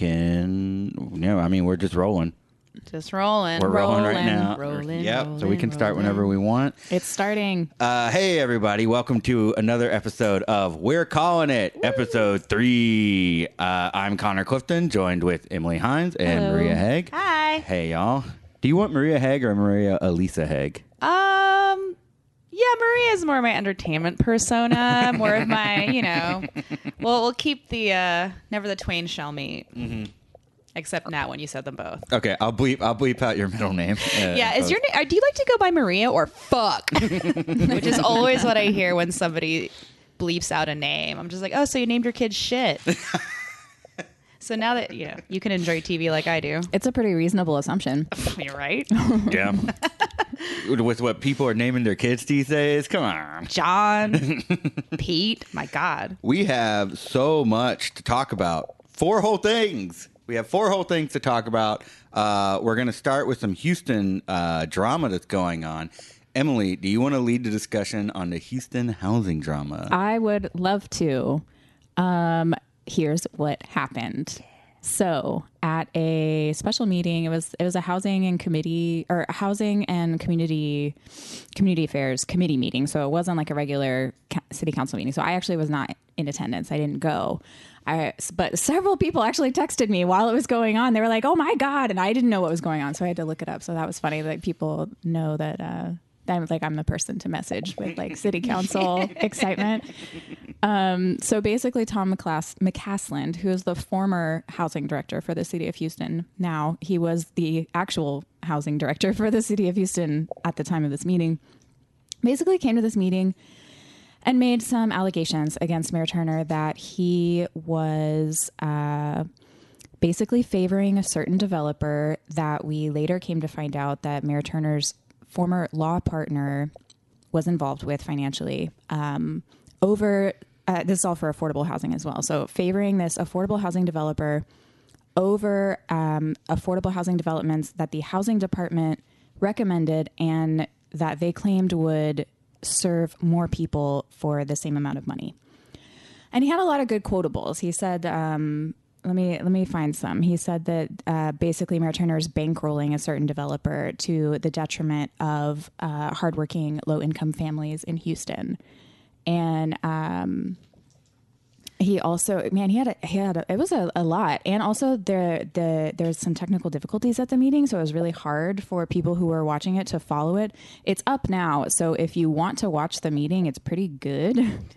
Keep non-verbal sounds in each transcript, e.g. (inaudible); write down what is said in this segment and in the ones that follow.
And yeah, I mean, we're just rolling. Just rolling. We're rolling, right now. Rolling. Yep. so we rolling, can start whenever we want. It's starting. Uh, hey, everybody. Welcome to another episode of We're Calling It, episode three. Uh, I'm Connor Clifton, joined with Emily Hines and Hello. Maria Haig. Hi. Hey, y'all. Do you want Maria Haig or Maria Elisa Haig? Um. Yeah, Maria is more of my entertainment persona, more of my, you know. (laughs) Well, we'll keep the uh never the twain shall meet. Mm-hmm. Except now when you said them both. Okay, I'll bleep. I'll bleep out your middle name. (laughs) Uh, Yeah, is your name? Do you like to go by Maria or fuck? (laughs) Which is always what I hear when somebody bleeps out a name. I'm just like, oh, so you named your kid shit. So now that you know you can enjoy TV like I do, It's a pretty reasonable assumption. (laughs) you're right. (laughs) Yeah. (laughs) With what people are naming their kids these days, come on. John, Pete, my God. We have so much to talk about. Four whole things. We have four whole things to talk about. Uh, we're going to start with some Houston uh, drama that's going on. Emily, do you want to lead the discussion on the Houston housing drama? I would love to. Um, here's what happened. So, at a special meeting, it was it was a housing and committee or housing and community community affairs committee meeting. So it wasn't like a regular city council meeting. So I actually was not in attendance. I didn't go. I, but several people actually texted me while it was going on. They were like, "Oh my god!" and I didn't know what was going on, so I had to look it up. So that was funny. Like people know that. Uh, that I'm like I'm the person to message with like city (laughs) council excitement. Um, so basically, Tom McClass, McCasland, who is the former housing director for the city of Houston, now he was the actual housing director for the city of Houston at the time of this meeting, basically came to this meeting and made some allegations against Mayor Turner that he was uh, basically favoring a certain developer that we later came to find out that Mayor Turner's former law partner was involved with financially um, over uh, this is all for affordable housing as well so favoring this affordable housing developer over um, affordable housing developments that the housing department recommended and that they claimed would serve more people for the same amount of money and he had a lot of good quotables. He said, um, "Let me let me find some." He said that uh, basically Mayor Turner is bankrolling a certain developer to the detriment of uh, hardworking, low income families in Houston, and um, he also man he had a, he had a, it was a, a lot. And also there the there's some technical difficulties at the meeting so it was really hard for people who were watching it to follow it. It's up now so if you want to watch the meeting it's pretty good. (laughs)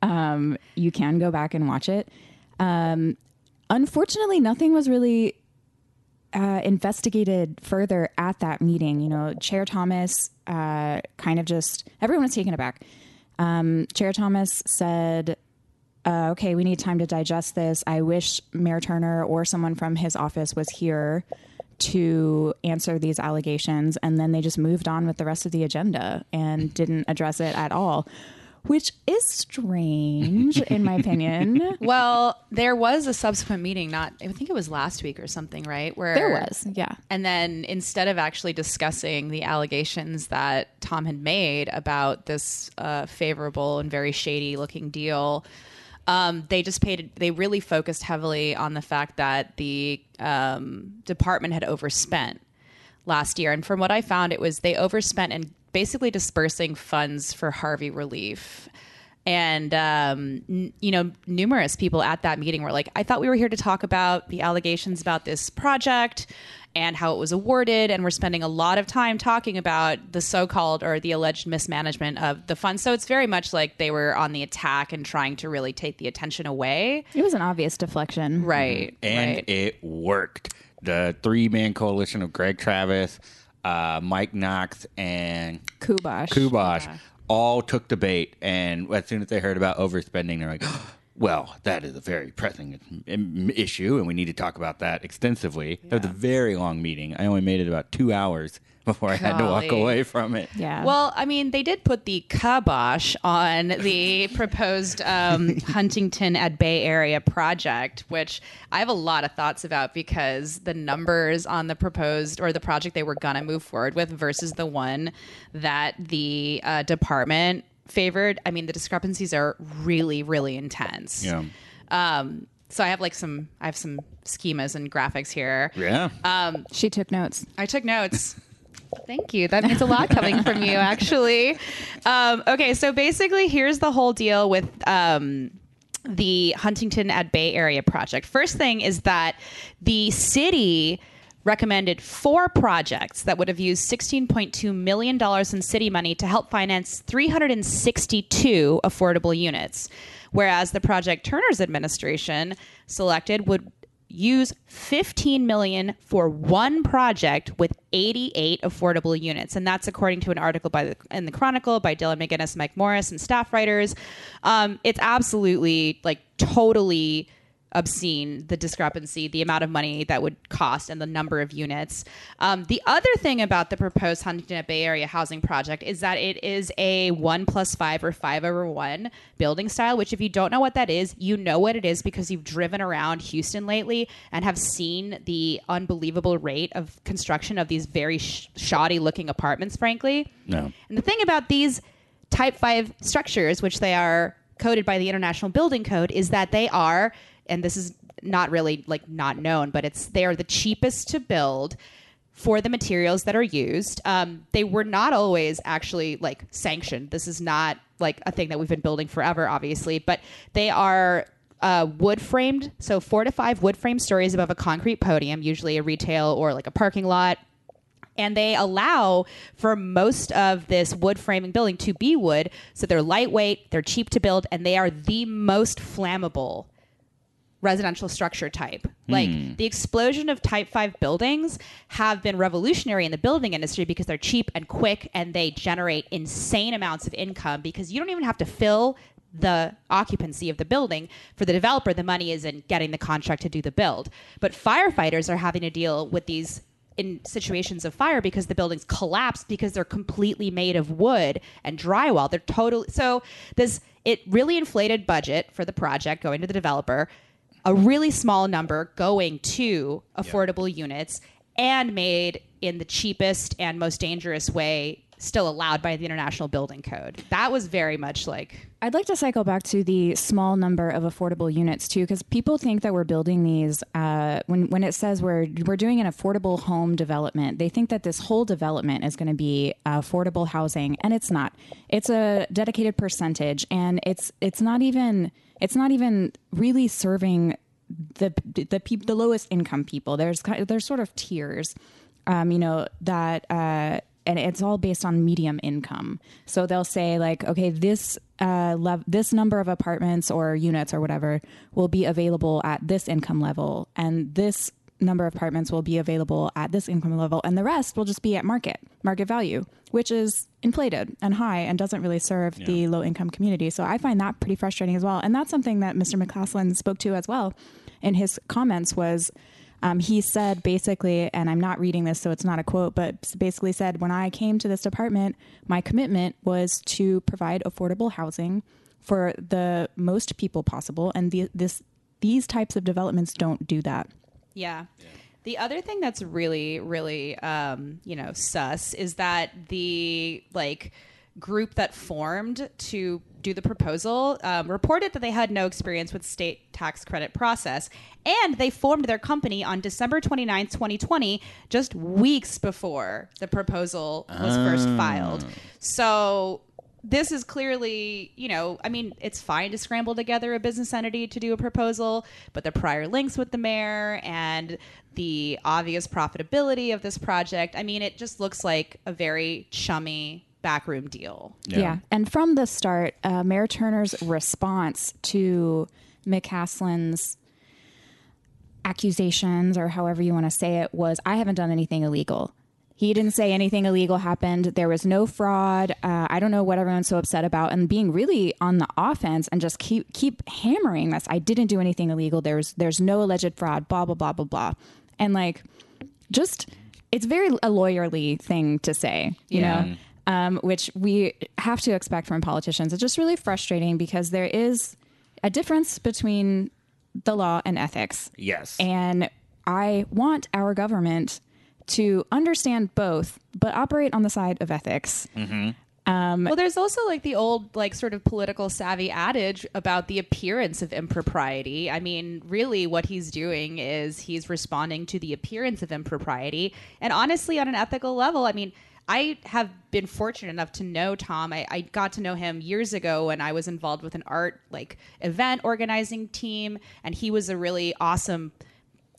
Um, you can go back and watch it. Um, unfortunately nothing was really uh, investigated further at that meeting you know chair thomas uh, kind of just everyone was taken aback um, chair thomas said uh, okay, we need time to digest this. I wish Mayor Turner or someone from his office was here to answer these allegations. And then they just moved on with the rest of the agenda and didn't address it at all, which is strange, in my opinion. (laughs) Well, there was a subsequent meeting, not I think it was last week or something, right? Where There was, yeah. And then instead of actually discussing the allegations that Tom had made about this uh, favorable and very shady looking deal, um, they just paid. They really focused heavily on the fact that the um, department had overspent last year. And from what I found, it was they overspent in basically dispersing funds for Harvey relief. And, um, n- you know, numerous people at that meeting were like, I thought we were here to talk about the allegations about this project and how it was awarded. And we're spending a lot of time talking about the so called or the alleged mismanagement of the funds. So it's very much like they were on the attack and trying to really take the attention away. It was an obvious deflection. Right. and right. it worked. The three man coalition of Greg Travis, uh, Mike Knox, and Kubosh. Kubosh all took the bait. And as soon as they heard about overspending, they're like, (gasps) well, that is a very pressing issue, and we need to talk about that extensively. That was a very long meeting. I only made it about two hours before I had to walk away from it. Yeah. Well, I mean, they did put the kibosh on the proposed um, (laughs) Huntington at Bay Area project, which I have a lot of thoughts about because the numbers on the proposed or the project they were going to move forward with versus the one that the uh, department favored. I mean, the discrepancies are really, really intense. Yeah. Um, so I have like some I have some schemas and graphics here. Yeah. Um, She took notes. I took notes. Thank you. That means a lot coming from you, actually. Um, okay, so basically, here's the whole deal with um, the Huntington at Bay Area project. First thing is that the city recommended four projects that would have used $16.2 million in city money to help finance 362 affordable units, whereas the Project Turner's administration selected would use 15 million for one project with 88 affordable units. And that's according to an article by the in the chronicle by dylan mcguinness mike morris and staff writers. Um, it's absolutely like totally obscene the discrepancy the amount of money that would cost and the number of units um, the other thing about the proposed huntington bay area housing project is that it is a one plus five or five over one building style which if you don't know what that is you know what it is because you've driven around houston lately and have seen the unbelievable rate of construction of these very sh- shoddy looking apartments frankly No. and the thing about these type 5 structures, which they are coded by the International Building Code, is that they are, and this is not really like not known, but it's they are the cheapest to build for the materials that are used. Um, they were not always actually like sanctioned. This is not like a thing that we've been building forever, obviously, but they are uh, wood framed. So four to five wood frame stories above a concrete podium, usually a retail or like a parking lot and they allow for most of this wood framing building to be wood so they're lightweight they're cheap to build and they are the most flammable residential structure type. Like hmm. the explosion of type 5 buildings have been revolutionary in the building industry because they're cheap and quick and they generate insane amounts of income because you don't even have to fill the occupancy of the building. For the developer the money is in getting the contract to do the build. But firefighters are having to deal with these in situations of fire because the buildings collapse because they're completely made of wood and drywall. They're totally so this it really inflated budget for the project going to the developer, a really small number going to affordable units and made in the cheapest and most dangerous way still allowed by the International Building Code. That was very much like I'd like to cycle back to the small number of affordable units too, because people think that we're building these. Uh, when when it says we're we're doing an affordable home development, they think that this whole development is going to be affordable housing, and it's not. It's a dedicated percentage, and it's it's not even it's not even really serving the the peop, the lowest income people. There's there's sort of tiers, um, you know that. Uh, and it's all based on medium income. So they'll say like, okay, this uh, lev- this number of apartments or units or whatever will be available at this income level, and this number of apartments will be available at this income level, and the rest will just be at market market value, which is inflated and high and doesn't really serve the low income community. So I find that pretty frustrating as well, and that's something that Mr. McCasland spoke to as well in his comments was. Um, he said basically, and I'm not reading this, so it's not a quote, but basically said, when I came to this department, my commitment was to provide affordable housing for the most people possible, and the, this these types of developments don't do that. Yeah. The other thing that's really, really, um, you know, sus is that the like group that formed to do the proposal um, reported that they had no experience with state tax credit process, and they formed their company on December 29th, 2020, just weeks before the proposal was first filed. So this is clearly, you know, I mean, it's fine to scramble together a business entity to do a proposal, but the prior links with the mayor and the obvious profitability of this project, I mean, it just looks like a very chummy backroom deal. Yeah. And from the start, uh, Mayor Turner's response to McCasland's accusations, or however you want to say it, was I haven't done anything illegal. He didn't say anything illegal happened. There was no fraud. Uh, I don't know what everyone's so upset about, and being really on the offense and just keep keep hammering this. I didn't do anything illegal. There's there's no alleged fraud. Blah blah blah blah blah, and like just it's very a lawyerly thing to say, you Yeah. know um, which we have to expect from politicians. It's just really frustrating because there is a difference between the law and ethics. Yes. And I want our government to understand both, but operate on the side of ethics. Mm-hmm. Um, well, there's also like the old, like, sort of political savvy adage about the appearance of impropriety. I mean, really, what he's doing is he's responding to the appearance of impropriety. And honestly, on an ethical level, I mean, I have been fortunate enough to know Tom. I, I got to know him years ago when I was involved with an art like event organizing team, and he was a really awesome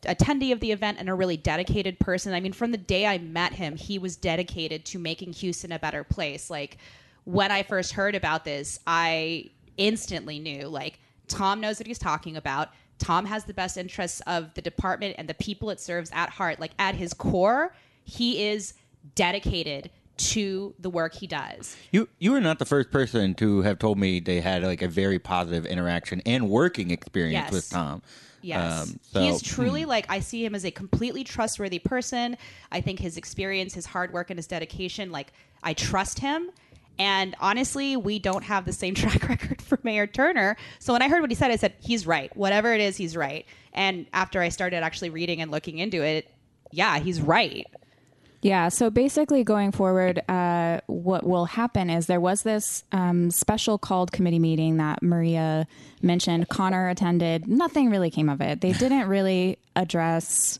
attendee of the event and a really dedicated person. I mean, from the day I met him, he was dedicated to making Houston a better place. Like when I first heard about this, I instantly knew like Tom knows what he's talking about. Tom has the best interests of the department and the people it serves at heart. Like at his core, he is dedicated to the work he does. You you were not the first person to have told me they had like a very positive interaction and working experience Yes. with Tom. Yes. Um, so- He's truly like I see him as a completely trustworthy person. I think his experience, his hard work and his dedication, like I trust him. And honestly, we don't have the same (laughs) track record for Mayor Turner. So when I heard what he said, I said, he's right. Whatever it is, he's right. And after I started actually reading and looking into it, yeah, he's right. Yeah. So basically, going forward, uh, what will happen is there was this um, special called committee meeting that Maria mentioned. Connor attended. Nothing really came of it. They (laughs) didn't really address.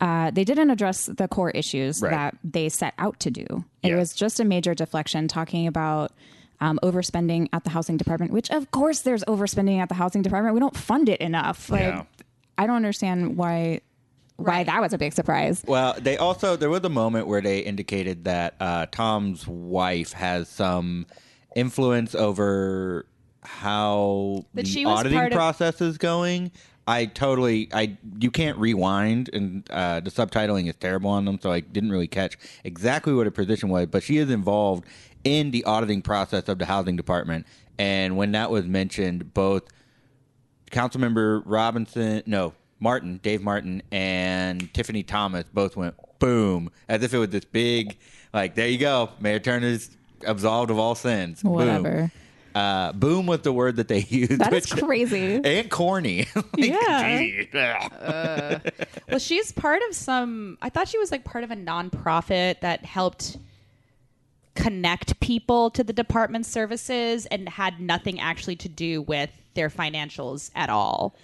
Uh, they didn't address the core issues Right. that they set out to do. It Yeah. was just a major deflection, talking about um, overspending at the housing department. Which, of course, there's overspending at the housing department. We don't fund it enough. Like, Yeah. I don't understand why. Why Right. that was a big surprise. Well, they also there was a moment where they indicated that uh, Tom's wife has some influence over how That the auditing part of- process is going. I totally I you can't rewind and uh, the subtitling is terrible on them, so I didn't really catch exactly what her position was. But she is involved in the auditing process of the housing department, and when that was mentioned, both Councilmember Robinson, no, Martin, Dave Martin, and Tiffany Thomas both went boom, as if it was this big, like, there you go, Mayor Turner's absolved of all sins. Boom. Whatever. Uh, boom was the word that they (laughs) used. That is which- crazy. And corny. (laughs) Like, Yeah. ugh. (laughs) Well, she's part of some. I thought she was like part of a nonprofit that helped connect people to the department services and had nothing actually to do with their financials at all.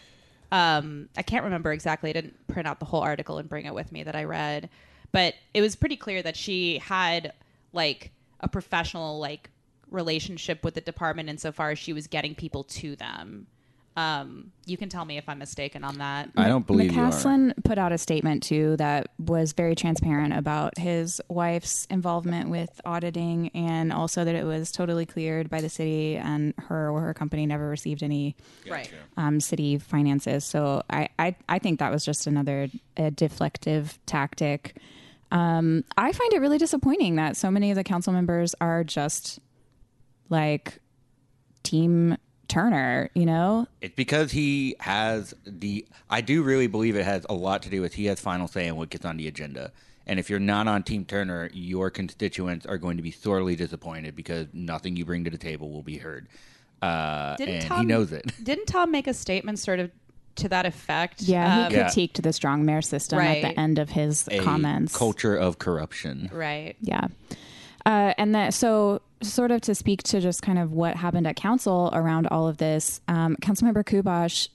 Um, I can't remember exactly. I didn't print out the whole article and bring it with me that I read, but it was pretty clear that she had like a professional like relationship with the department insofar as she was getting people to them. Um, you can tell me if I'm mistaken on that. I don't believe you are. McCasland put out a statement too that was very transparent about his wife's involvement with auditing and also that it was totally cleared by the city and her or her company never received any Right. um, city finances. So I, I, I think that was just another deflective tactic. Um, I find it really disappointing that so many of the council members are just like Team Turner, you know? It's because he has the. I do really believe it has a lot to do with he has final say in what gets on the agenda. And if you're not on Team Turner, your constituents are going to be sorely disappointed because nothing you bring to the table will be heard. Uh, Didn't and Tom he knows it. Didn't Tom make a statement sort of to that effect? Yeah, Um, he critiqued the strong mayor system at the end of his A comments. culture of corruption. right. Yeah. Uh, and that, so, sort of to speak to just kind of what happened at council around all of this, um, Councilmember Kubosh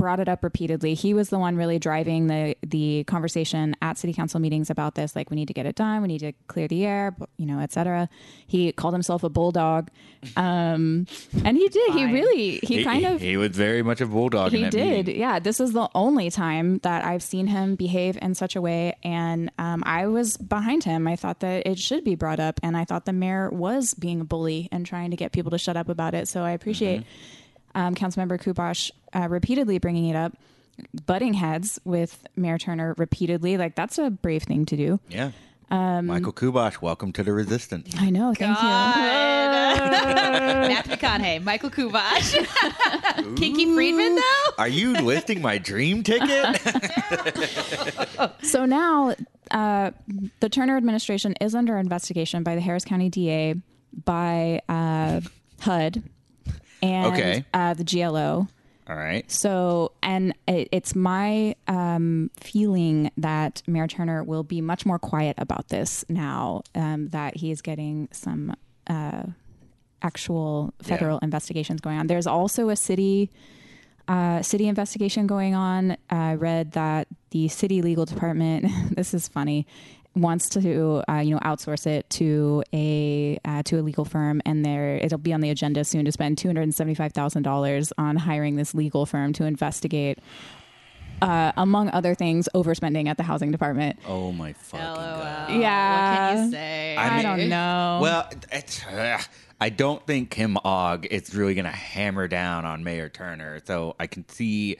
brought it up repeatedly. He was the one really driving the the conversation at city council meetings about this. Like, we need to get it done. We need to clear the air, you know, et cetera. He called himself a bulldog, um, and he did. He really he, kind of he was very much a bulldog. in he did. meeting. Yeah, this is the only time that I've seen him behave in such a way, and um, I was behind him. I thought that it should be brought up, and I thought the mayor was being a bully and trying to get people to shut up about it. So I appreciate um, Councilmember Kubosh uh, repeatedly bringing it up, butting heads with Mayor Turner repeatedly. Like that's a brave thing to do. Yeah. Um, Michael Kubosh, welcome to the resistance. I know. Thank you. (laughs) Matthew McConaughey, Michael Kubosh, (laughs) Kinky Friedman, though. Are you listing my dream ticket? (laughs) So now, uh, the Turner administration is under investigation by the Harris County DA, by uh, HUD, and Okay. uh, the GLO. All right. So, and it, it's my um, feeling that Mayor Turner will be much more quiet about this now um, that he is getting some uh, actual federal investigations going on. There's also a city uh, city investigation going on. I read that the city legal department. (laughs) this is funny. Wants to uh, you know outsource it to a uh, to a legal firm, and there it'll be on the agenda soon to spend two hundred and seventy five thousand dollars on hiring this legal firm to investigate, uh, among other things, overspending at the housing department. Oh my fucking god. Yeah. What can you say? I, mean- don't know. Well, it's, ugh, I don't think Kim Ogg is really going to hammer down on Mayor Turner. So I can see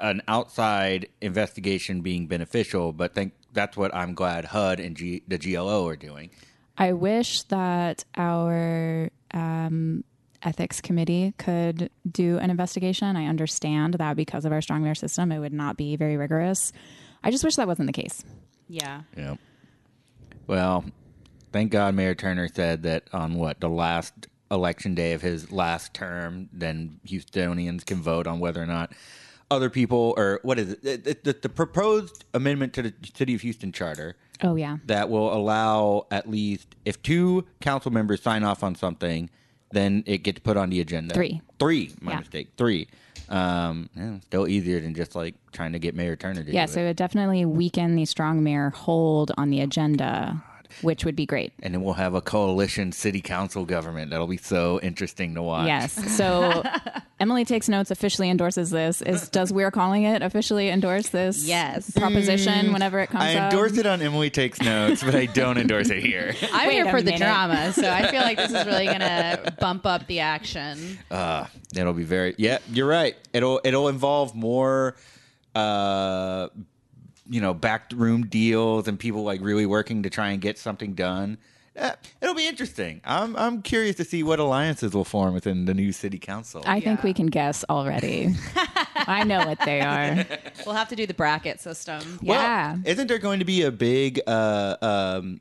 an outside investigation being beneficial, but think that's what I'm glad HUD and G, the GLO are doing. I wish that our um, ethics committee could do an investigation. I understand that because of our strong mayor system, it would not be very rigorous. I just wish that wasn't the case. yeah. Yep. Well, thank God Mayor Turner said that on what the last election day of his last term, then Houstonians can vote on whether or not other people or what is it? The, the, the proposed amendment to the City of Houston charter Oh yeah, that will allow at least if two council members sign off on something, then it gets put on the agenda. Three. Three. My Yeah. mistake. Three. Um, yeah, still easier than just like trying to get Mayor Turner to yeah. So it. it would definitely weaken the strong mayor hold on the agenda, which would be great. and then we'll have a coalition city council government. That'll be so interesting to watch. Yes. (laughs) So Emily takes notes. Officially endorses this. Is does we're calling it officially endorse this? Yes. Proposition whenever it comes I up. endorse it on Emily Takes Notes, but I don't endorse it here. (laughs) I'm Wait here a for the drama, so I feel like this is really going (laughs) to bump up the action. Uh, it'll be very yeah, you're right. It'll it'll involve more uh you know, backroom deals and people like really working to try and get something done. Uh, it'll be interesting. I'm I'm curious to see what alliances will form within the new city council. I think we can guess already. I know what they are. (laughs) We'll have to do the bracket system. Well, Yeah. Isn't there going to be a big, uh, um,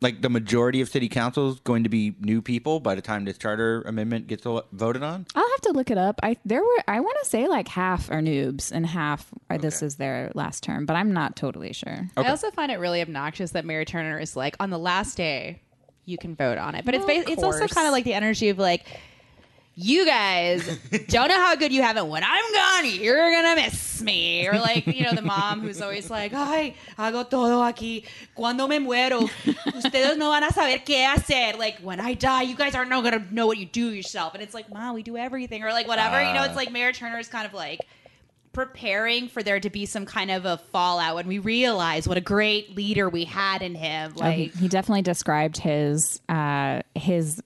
like the majority of city councils going to be new people by the time this charter amendment gets voted on? I'll have to look it up. I there were I want to say like half are noobs and half are this is their last term, but I'm not totally sure. Okay. I also find it really obnoxious that Mayor Turner is like, on the last day, you can vote on it. But it's Well, ba- it's also kind of like the energy of like, you guys (laughs) don't know how good you have it. When I'm gone, you're gonna miss me. Or like, you know, the mom who's always like, ay, hago todo aquí. Cuando me muero, ustedes no van a saber qué hacer. Like when I die, you guys aren't gonna know what you do yourself. And it's like, mom, we do everything, or like whatever. you know, it's like Mayor Turner is kind of like preparing for there to be some kind of a fallout when we realize what a great leader we had in him. Oh, he, Like, he definitely described his uh, his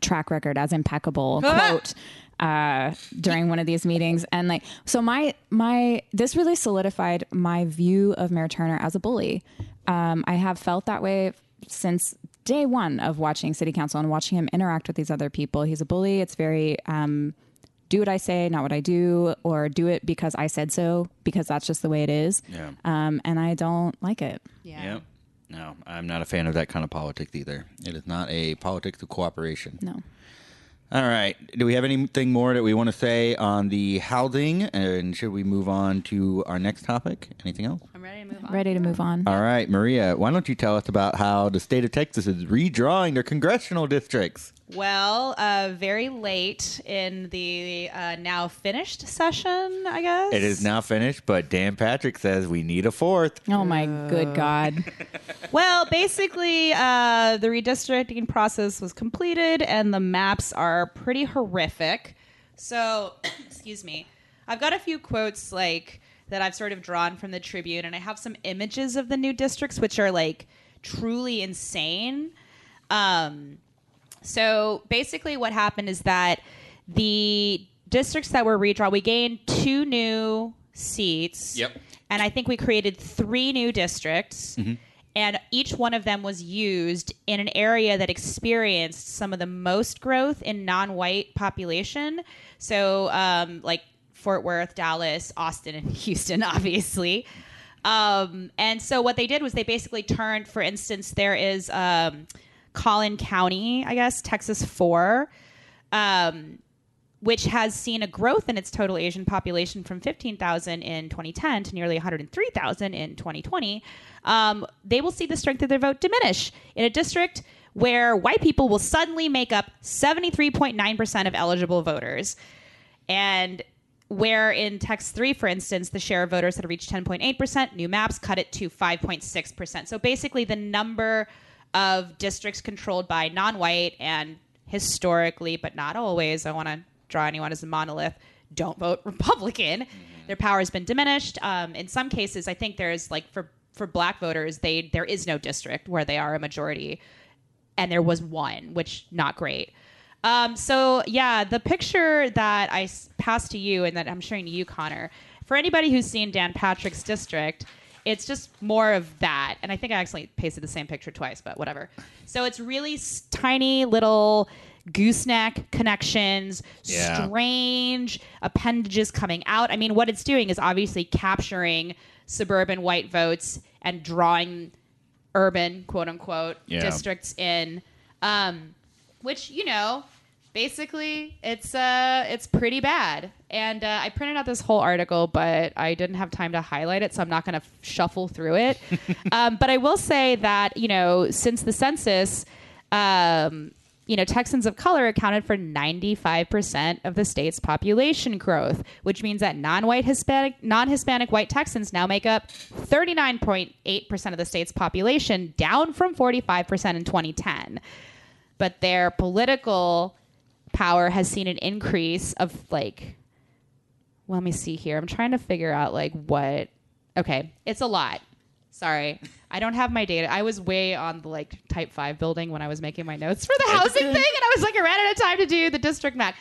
track record as impeccable. Ah! quote uh, during one of these meetings, and like so, my my this really solidified my view of Mayor Turner as a bully. Um, I have felt that way since day one of watching City Council and watching him interact with these other people. He's a bully. It's very um, do what I say, not what I do, or do it because I said so, because that's just the way it is. Yeah. Um, and I don't like it. yeah. Yep. No, I'm not a fan of that kind of politics either. It is not a politics of cooperation. No. All right. Do we have anything more that we want to say on the housing? And should we move on to our next topic? Anything else? I'm ready to move on. Ready to move on. All right, Maria, why don't you tell us about how the state of Texas is redrawing their congressional districts? Well, uh, very late in the uh, now finished session, I guess. It is now finished, but Dan Patrick says we need a fourth. Oh my good God. (laughs) Well, basically, uh, the redistricting process was completed, and the maps are pretty horrific. So, (coughs) excuse me, I've got a few quotes like that I've sort of drawn from the Tribune, and I have some images of the new districts, which are like truly insane. Um, so basically, what happened is that the districts that were redrawn, we gained two new seats. Yep. And I think we created three new districts. Mm-hmm. And each one of them was used in an area that experienced some of the most growth in non white population. So, um, like Fort Worth, Dallas, Austin, and (laughs) Houston, obviously. Um, and so what they did was they basically turned, for instance, there is um, Collin County, I guess, Texas 4, um, which has seen a growth in its total Asian population from 15,000 in 2010 to nearly 103,000 in 2020. Um, they will see the strength of their vote diminish in a district where white people will suddenly make up 73.9% of eligible voters. And where in Text 3, for instance, the share of voters had reached 10.8%, new maps cut it to 5.6%. So basically, the number of districts controlled by non white and historically, but not always, I want to draw anyone as a monolith, don't vote (laughs) Republican. Their power has been diminished. Um, in some cases, I think there's like for for black voters, they there is no district where they are a majority, and there was one, which not great. Um, so yeah, the picture that I s- passed to you and that I'm showing to you, Connor, for anybody who's seen Dan Patrick's district, it's just more of that. And I think I actually pasted the same picture twice, but whatever. So it's really s- tiny little gooseneck connections, Yeah. strange appendages coming out. I mean, what it's doing is obviously capturing suburban white votes and drawing urban, quote unquote, Yeah. districts in. Um, which you know basically it's uh it's pretty bad. And uh, i printed out this whole article but i didn't have time to highlight it so i'm not going to f- shuffle through it. (laughs) Um, but i will say that you know since the census um, you know texans of color accounted for 95% of the state's population growth which means that non-white hispanic non-hispanic white texans now make up 39.8% of the state's population down from 45% in 2010 but their political power has seen an increase of like well, let me see here. I'm trying to figure out like what okay it's a lot. Sorry. I don't have my data. I was way on the like type 5 building when i was making my notes for the (laughs) housing thing and i was like i ran out of time to do the district map.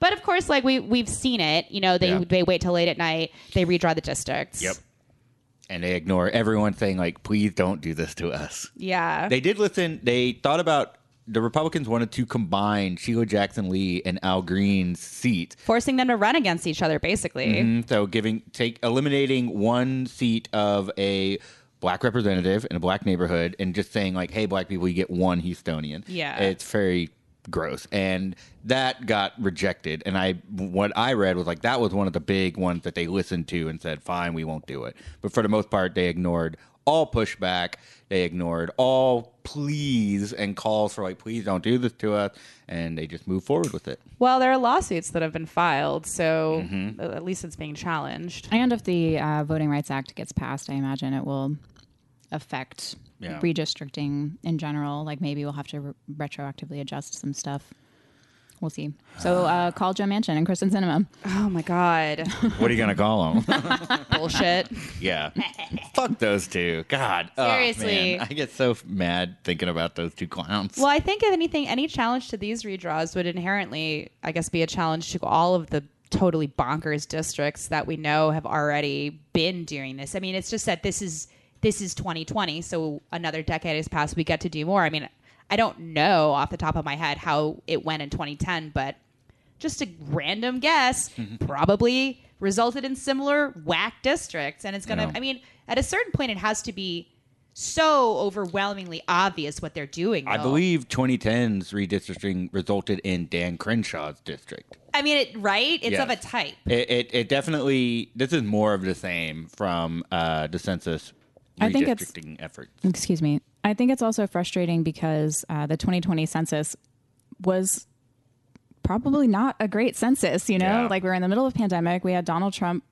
But of course like we we've seen it. You know they Yeah. they wait till late at night. They redraw the districts. Yep. And they ignore everyone saying like, "Please don't do this to us." yeah. They did listen. They thought about the Republicans wanted to combine Sheila Jackson Lee and Al Green's seat. forcing them to run against each other basically Mhm. So giving take eliminating one seat of a black representative in a black neighborhood and just saying like, "Hey, black people, you get one Houstonian." Yeah. it's very gross, and that got rejected. And I, what I read was like that was one of the big ones that they listened to and said, "Fine, we won't do it." But for the most part, they ignored all pushback. They ignored all pleas and calls for like, "Please don't do this to us," and they just moved forward with it. Well, there are lawsuits that have been filed, so Mm-hmm. at least it's being challenged. And if the uh, Voting Rights Act gets passed, I imagine it will affect Yeah. redistricting in general. Like maybe we'll have to re- retroactively adjust some stuff. We'll see. So uh, call Joe Manchin and Kyrsten Sinema. Oh my god, What are you gonna call them? (laughs) bullshit! Yeah. Fuck those two. God. Oh, Seriously. man. I get so mad thinking about those two clowns. Well, I think if anything, any challenge to these redraws would inherently, I guess, be a challenge to all of the totally bonkers districts that we know have already been doing this. I mean, it's just that this is this is 2020, so another decade has passed. We get to do more. I mean, I don't know off the top of my head how it went in 2010, but just a random guess probably resulted in similar whack districts and it's going to Yeah. i mean at a certain point it has to be so overwhelmingly obvious what they're doing I believe 2010's redistricting resulted in Dan Crenshaw's district. i mean it right it's Yes. of a type It, it, it definitely, this is more of the same from uh, the census I think it's- redistricting efforts. Excuse me. I think it's also frustrating because uh, the 2020 census was probably not a great census. You know, Yeah. like we're in the middle of pandemic. We had Donald Trump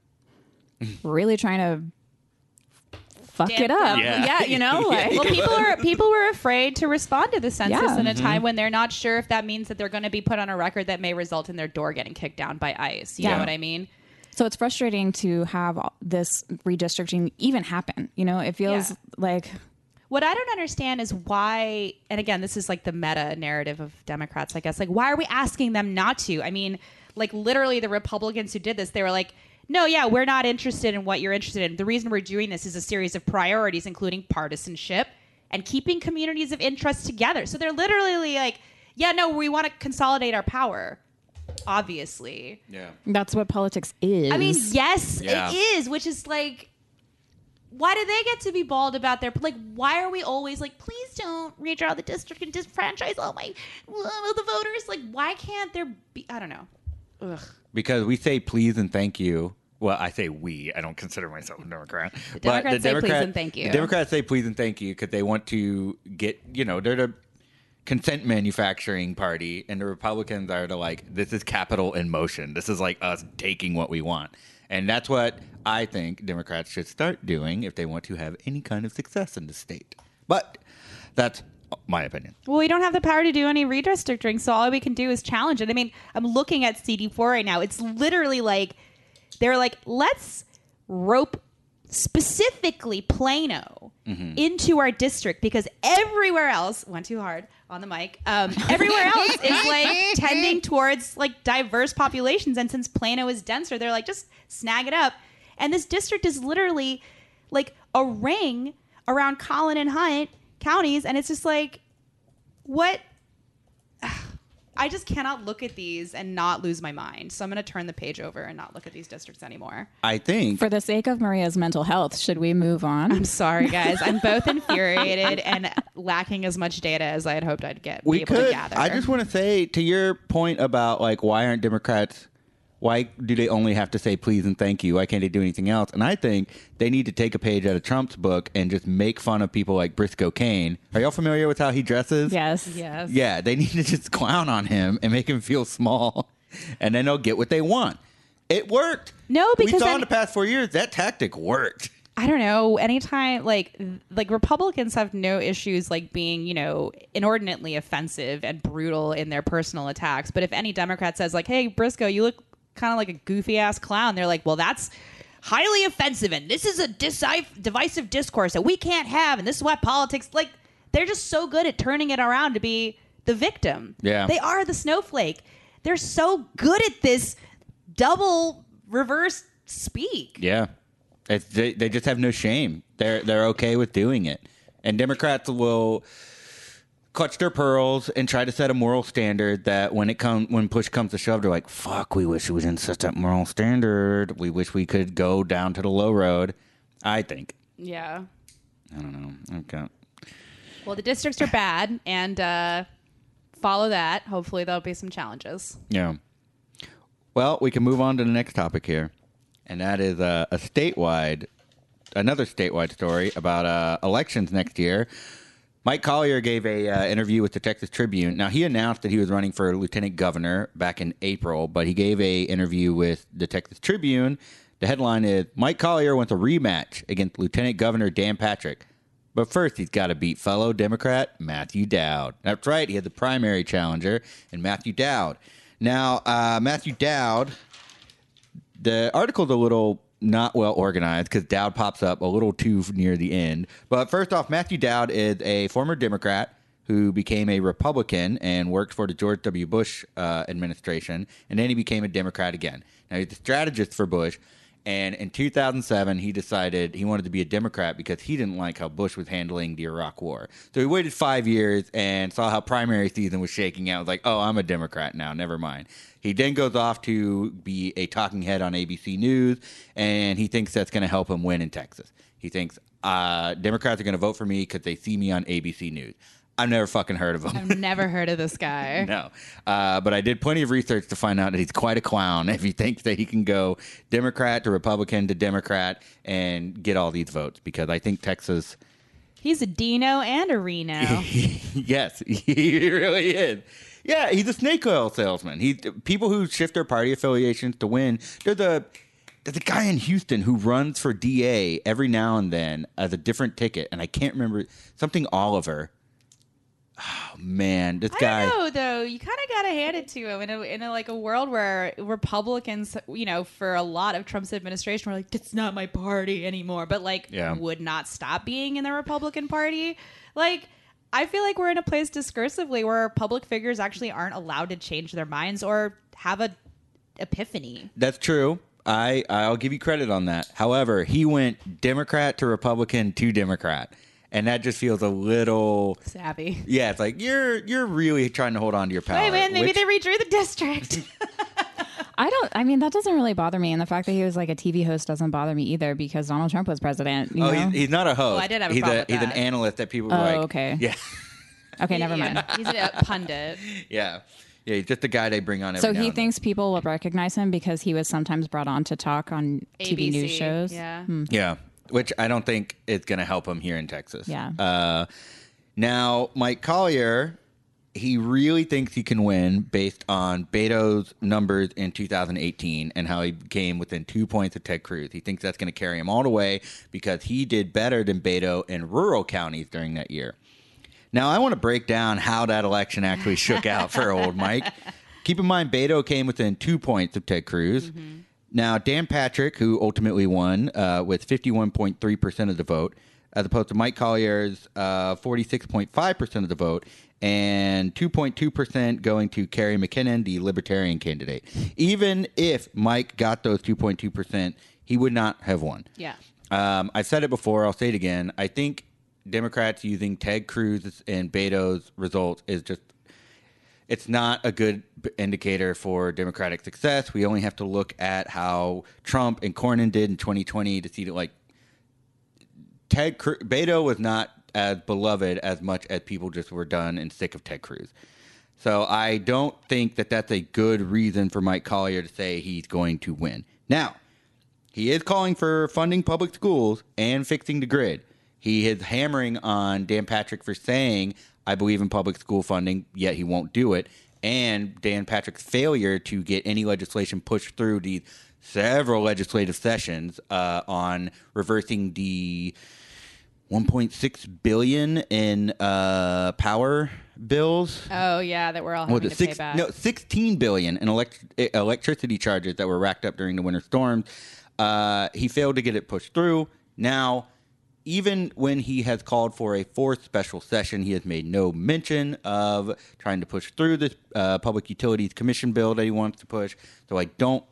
(laughs) really trying to fuck Damn it up. Yeah. you know, (laughs) like well people are people were afraid to respond to the census Yeah. in a time when they're not sure if that means that they're going to be put on a record that may result in their door getting kicked down by ice you Yeah. know what i mean So it's frustrating to have this redistricting even happen. You know, it feels Yeah. like What I don't understand is why, and again, this is like the meta narrative of Democrats, I guess. Like, why are we asking them not to? I mean, like, literally, the Republicans who did this, they were like, no, yeah, we're not interested in what you're interested in. The reason we're doing this is a series of priorities, including partisanship and keeping communities of interest together. So they're literally like, yeah, no, we want to consolidate our power, obviously. Yeah. that's what politics is. I mean, yes, Yeah. it is, which is like, why do they get to be bald about their like? Why are we always like, please don't redraw the district and disfranchise all my all the voters? Like, why can't there be? I don't know. Ugh. Because we say please and thank you. Well, I say we. I don't consider myself a Democrat. The Democrats say please and thank you. The Democrats say please and thank you because they want to get, you know, they're the consent manufacturing party, and the Republicans are to like, this is capital in motion. This is like us taking what we want. And that's what I think Democrats should start doing if they want to have any kind of success in the state. But that's my opinion. Well, we don't have the power to do any redistricting, so all we can do is challenge it. I mean, I'm looking at CD4 right now. It's literally like they're like, let's rope specifically Plano into our district because everywhere else went too hard on the mic. Um, everywhere else (laughs) is like tending towards like diverse populations, and since Plano is denser, they're like just snag it up. And this district is literally like a ring around Collin and Hunt counties, and it's just like what I just cannot look at these and not lose my mind. So I'm going to turn the page over and not look at these districts anymore. I think For the sake of Maria's mental health, should we move on? I'm sorry, guys. I'm both (laughs) infuriated and lacking as much data as I had hoped I'd get. be we able to could. gather. I just want to say to your point about like why aren't Democrats? Why do they only have to say please and thank you? Why can't they do anything else? And I think they need to take a page out of Trump's book and just make fun of people like Briscoe Cain. Are y'all familiar with how he dresses? yes. yes. Yeah, they need to just clown on him and make him feel small, and then they'll get what they want. It worked. No, because we saw then- in the past four years that tactic worked. I don't know. Anytime, like, like Republicans have no issues like being, you know, inordinately offensive and brutal in their personal attacks. But if any Democrat says, like, "Hey, Briscoe, you look kind of like a goofy ass clown," they're like, "Well, that's highly offensive, and this is a disi- divisive discourse that we can't have, and this is why politics like they're just so good at turning it around to be the victim. Yeah. they are the snowflake. They're so good at this double reverse speak. Yeah, it's, they, they just have no shame. They're they're okay with doing it, and Democrats will clutch their pearls and try to set a moral standard that when it come when push comes to shove, they're like, "Fuck, we wish it was in such a moral standard. We wish we could go down to the low road." I think. Yeah. I don't know. Okay. Well, the districts are bad, and uh, follow that. Hopefully, there'll be some challenges. Yeah. Well, we can move on to the next topic here, and that is uh, a statewide, another statewide story about uh, elections next year. Mike Collier gave a uh, interview with the Texas Tribune. Now he announced that he was running for lieutenant governor back in April, but he gave a interview with the Texas Tribune. The headline is Mike Collier wants a rematch against Lieutenant Governor Dan Patrick. But first, he's got to beat fellow Democrat Matthew Dowd. That's right, he had the primary challenger in Matthew Dowd. Now, uh, Matthew Dowd, the article's a little not well organized because Dowd pops up a little too near the end. But first off, Matthew Dowd is a former Democrat who became a Republican and worked for the George W. Bush uh, administration, and then he became a Democrat again. Now he's a strategist for Bush, and in 2007 he decided he wanted to be a Democrat because he didn't like how Bush was handling the Iraq War. So he waited five years and saw how primary season was shaking out. Was like, oh, I'm a Democrat now. Never mind. He then goes off to be a talking head on ABC News, and he thinks that's going to help him win in Texas. He thinks uh, Democrats are going to vote for me because they see me on ABC News. I've never fucking heard of him. I've never (laughs) heard of this guy. No. Uh, but I did plenty of research to find out that he's quite a clown (laughs) if he thinks that he can go Democrat to Republican to Democrat and get all these votes because I think Texas. He's a DINO and a RINO. (laughs) yes, he really is. Yeah, he's a snake oil salesman. He people who shift their party affiliations to win. There's a there's a guy in Houston who runs for DA every now and then as a different ticket, and I can't remember something Oliver. Oh (sighs) man, this I guy. don't know though. You kind of gotta hand it to him in a in a like a world where Republicans, you know, for a lot of Trump's administration, were like, "That's not my party anymore," but like, Yeah. would not stop being in the Republican Party. Like, I feel like we're in a place discursively where public figures actually aren't allowed to change their minds or have a epiphany. That's true. I I'll give you credit on that. However, he went Democrat to Republican to Democrat, and that just feels a little. Savvy. Yeah, it's like you're you're really trying to hold on to your power. Hey man, maybe which- they redrew the district. (laughs) (laughs) I don't. I mean, that doesn't really bother me, and the fact that he was like a TV host doesn't bother me either because Donald Trump was president. You Oh, know? he's, he's not a host. Oh, I did have a he's problem a with he's an analyst that people Oh, like. okay. (laughs) Yeah, okay, never mind. Yeah, He's a pundit. yeah, yeah. He's just the guy they bring on. Every So now he and thinks people will recognize him because he was sometimes brought on to talk on TV news shows. Yeah. then. Yeah, which I don't think is going to help him here in Texas. Yeah. Uh, now, Mike Collier he really thinks he can win based on Beto's numbers in 2018 and how he came within two points of Ted Cruz. He thinks that's going to carry him all the way because he did better than Beto in rural counties during that year. Now, I want to break down how that election actually shook out for old Mike. (laughs) Keep in mind, Beto came within two points of Ted Cruz. Now, Dan Patrick, who ultimately won uh, with 51.3% of the vote, as opposed to Mike Collier's uh, 46.5% of the vote, and 2.2% going to Kerry McKennon, the Libertarian candidate. Even if Mike got those 2.2%, he would not have won. Yeah. Um, I've said it before. I'll say it again. I think Democrats using Ted Cruz and Beto's results is just it's not a good indicator for Democratic success. We only have to look at how Trump and Cornyn did in 2020 to see that like Ted Cruz, Beto was not as beloved as much as people just were done and sick of Ted Cruz. So I don't think that that's a good reason for Mike Collier to say he's going to win. Now, he is calling for funding public schools and fixing the grid. He is hammering on Dan Patrick for saying, I believe in public school funding, yet he won't do it. And Dan Patrick's failure to get any legislation pushed through the several legislative sessions uh, on reversing the 1.6 billion in uh, power bills Oh yeah, that we're all having to it, pay six, back. no, 16 billion in elect- electricity charges that were racked up during the winter storms. Uh, he failed to get it pushed through. Now, even when he has called for a fourth special session, he has made no mention of trying to push through this uh, public utilities commission bill that he wants to push. So I don't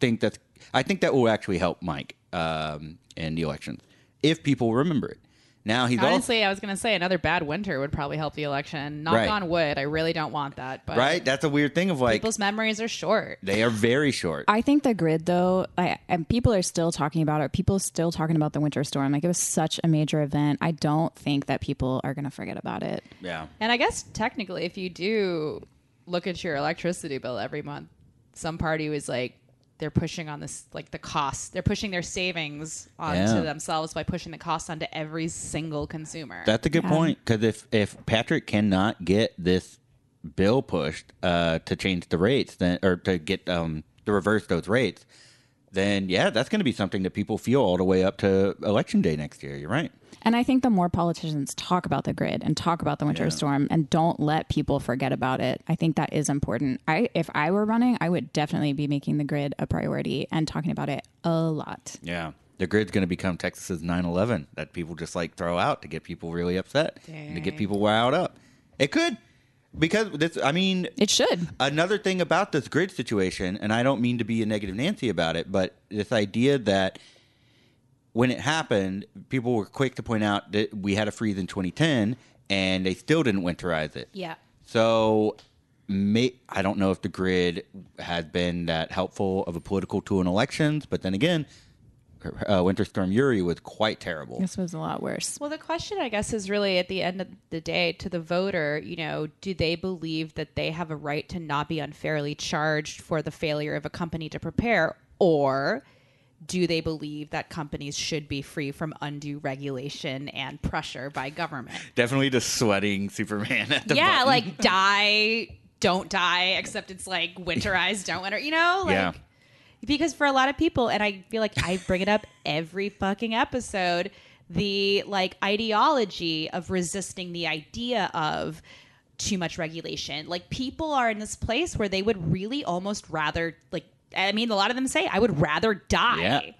think that's. I think that will actually help Mike um, in the elections if people remember it. Now he's also Honestly, I was gonna say another bad winter would probably help the election. Knock Right. on wood. I really don't want that, but right. That's a weird thing of like people's memories are short. they are very short. I think the grid, though, I, and people are still talking about it. People are still talking about the winter storm. Like it was such a major event. I don't think that people are going to forget about it. yeah. And I guess technically, if you do look at your electricity bill every month, some party was like they're pushing on this like the cost. They're pushing their savings onto Yeah. themselves by pushing the cost onto every single consumer. That's a good Yeah. point because if if Patrick cannot get this bill pushed uh, to change the rates, then or to get um, to reverse those rates, then yeah, that's going to be something that people feel all the way up to election day next year. You're right. And I think the more politicians talk about the grid and talk about the winter storm and don't let people forget about it, I think that is important. I if I were running, I would definitely be making the grid a priority and talking about it a lot. Yeah. The grid's going to become Texas's 9/11 that people just like throw out to get people really upset and to get people riled up. It could because this. I mean, It should. Another thing about this grid situation, and I don't mean to be a negative Nancy about it, but this idea that when it happened, people were quick to point out that we had a freeze in 2010 and they still didn't winterize it. yeah. So may, I don't know if the grid has been that helpful of a political tool in elections, but then again, uh, Winter Storm Uri was quite terrible. This was a lot worse. Well, the question, I guess, is really at the end of the day to the voter, you know, do they believe that they have a right to not be unfairly charged for the failure of a company to prepare? Or do they believe that companies should be free from undue regulation and pressure by government? Definitely the sweating Superman at the yeah, button. like die, don't die, except it's like winterized, don't winter, you know? Like, Yeah. Because for a lot of people, and I feel like I bring it up every fucking episode, the like ideology of resisting the idea of too much regulation. Like people are in this place where they would really almost rather like I mean a lot of them say I would rather die. Yeah.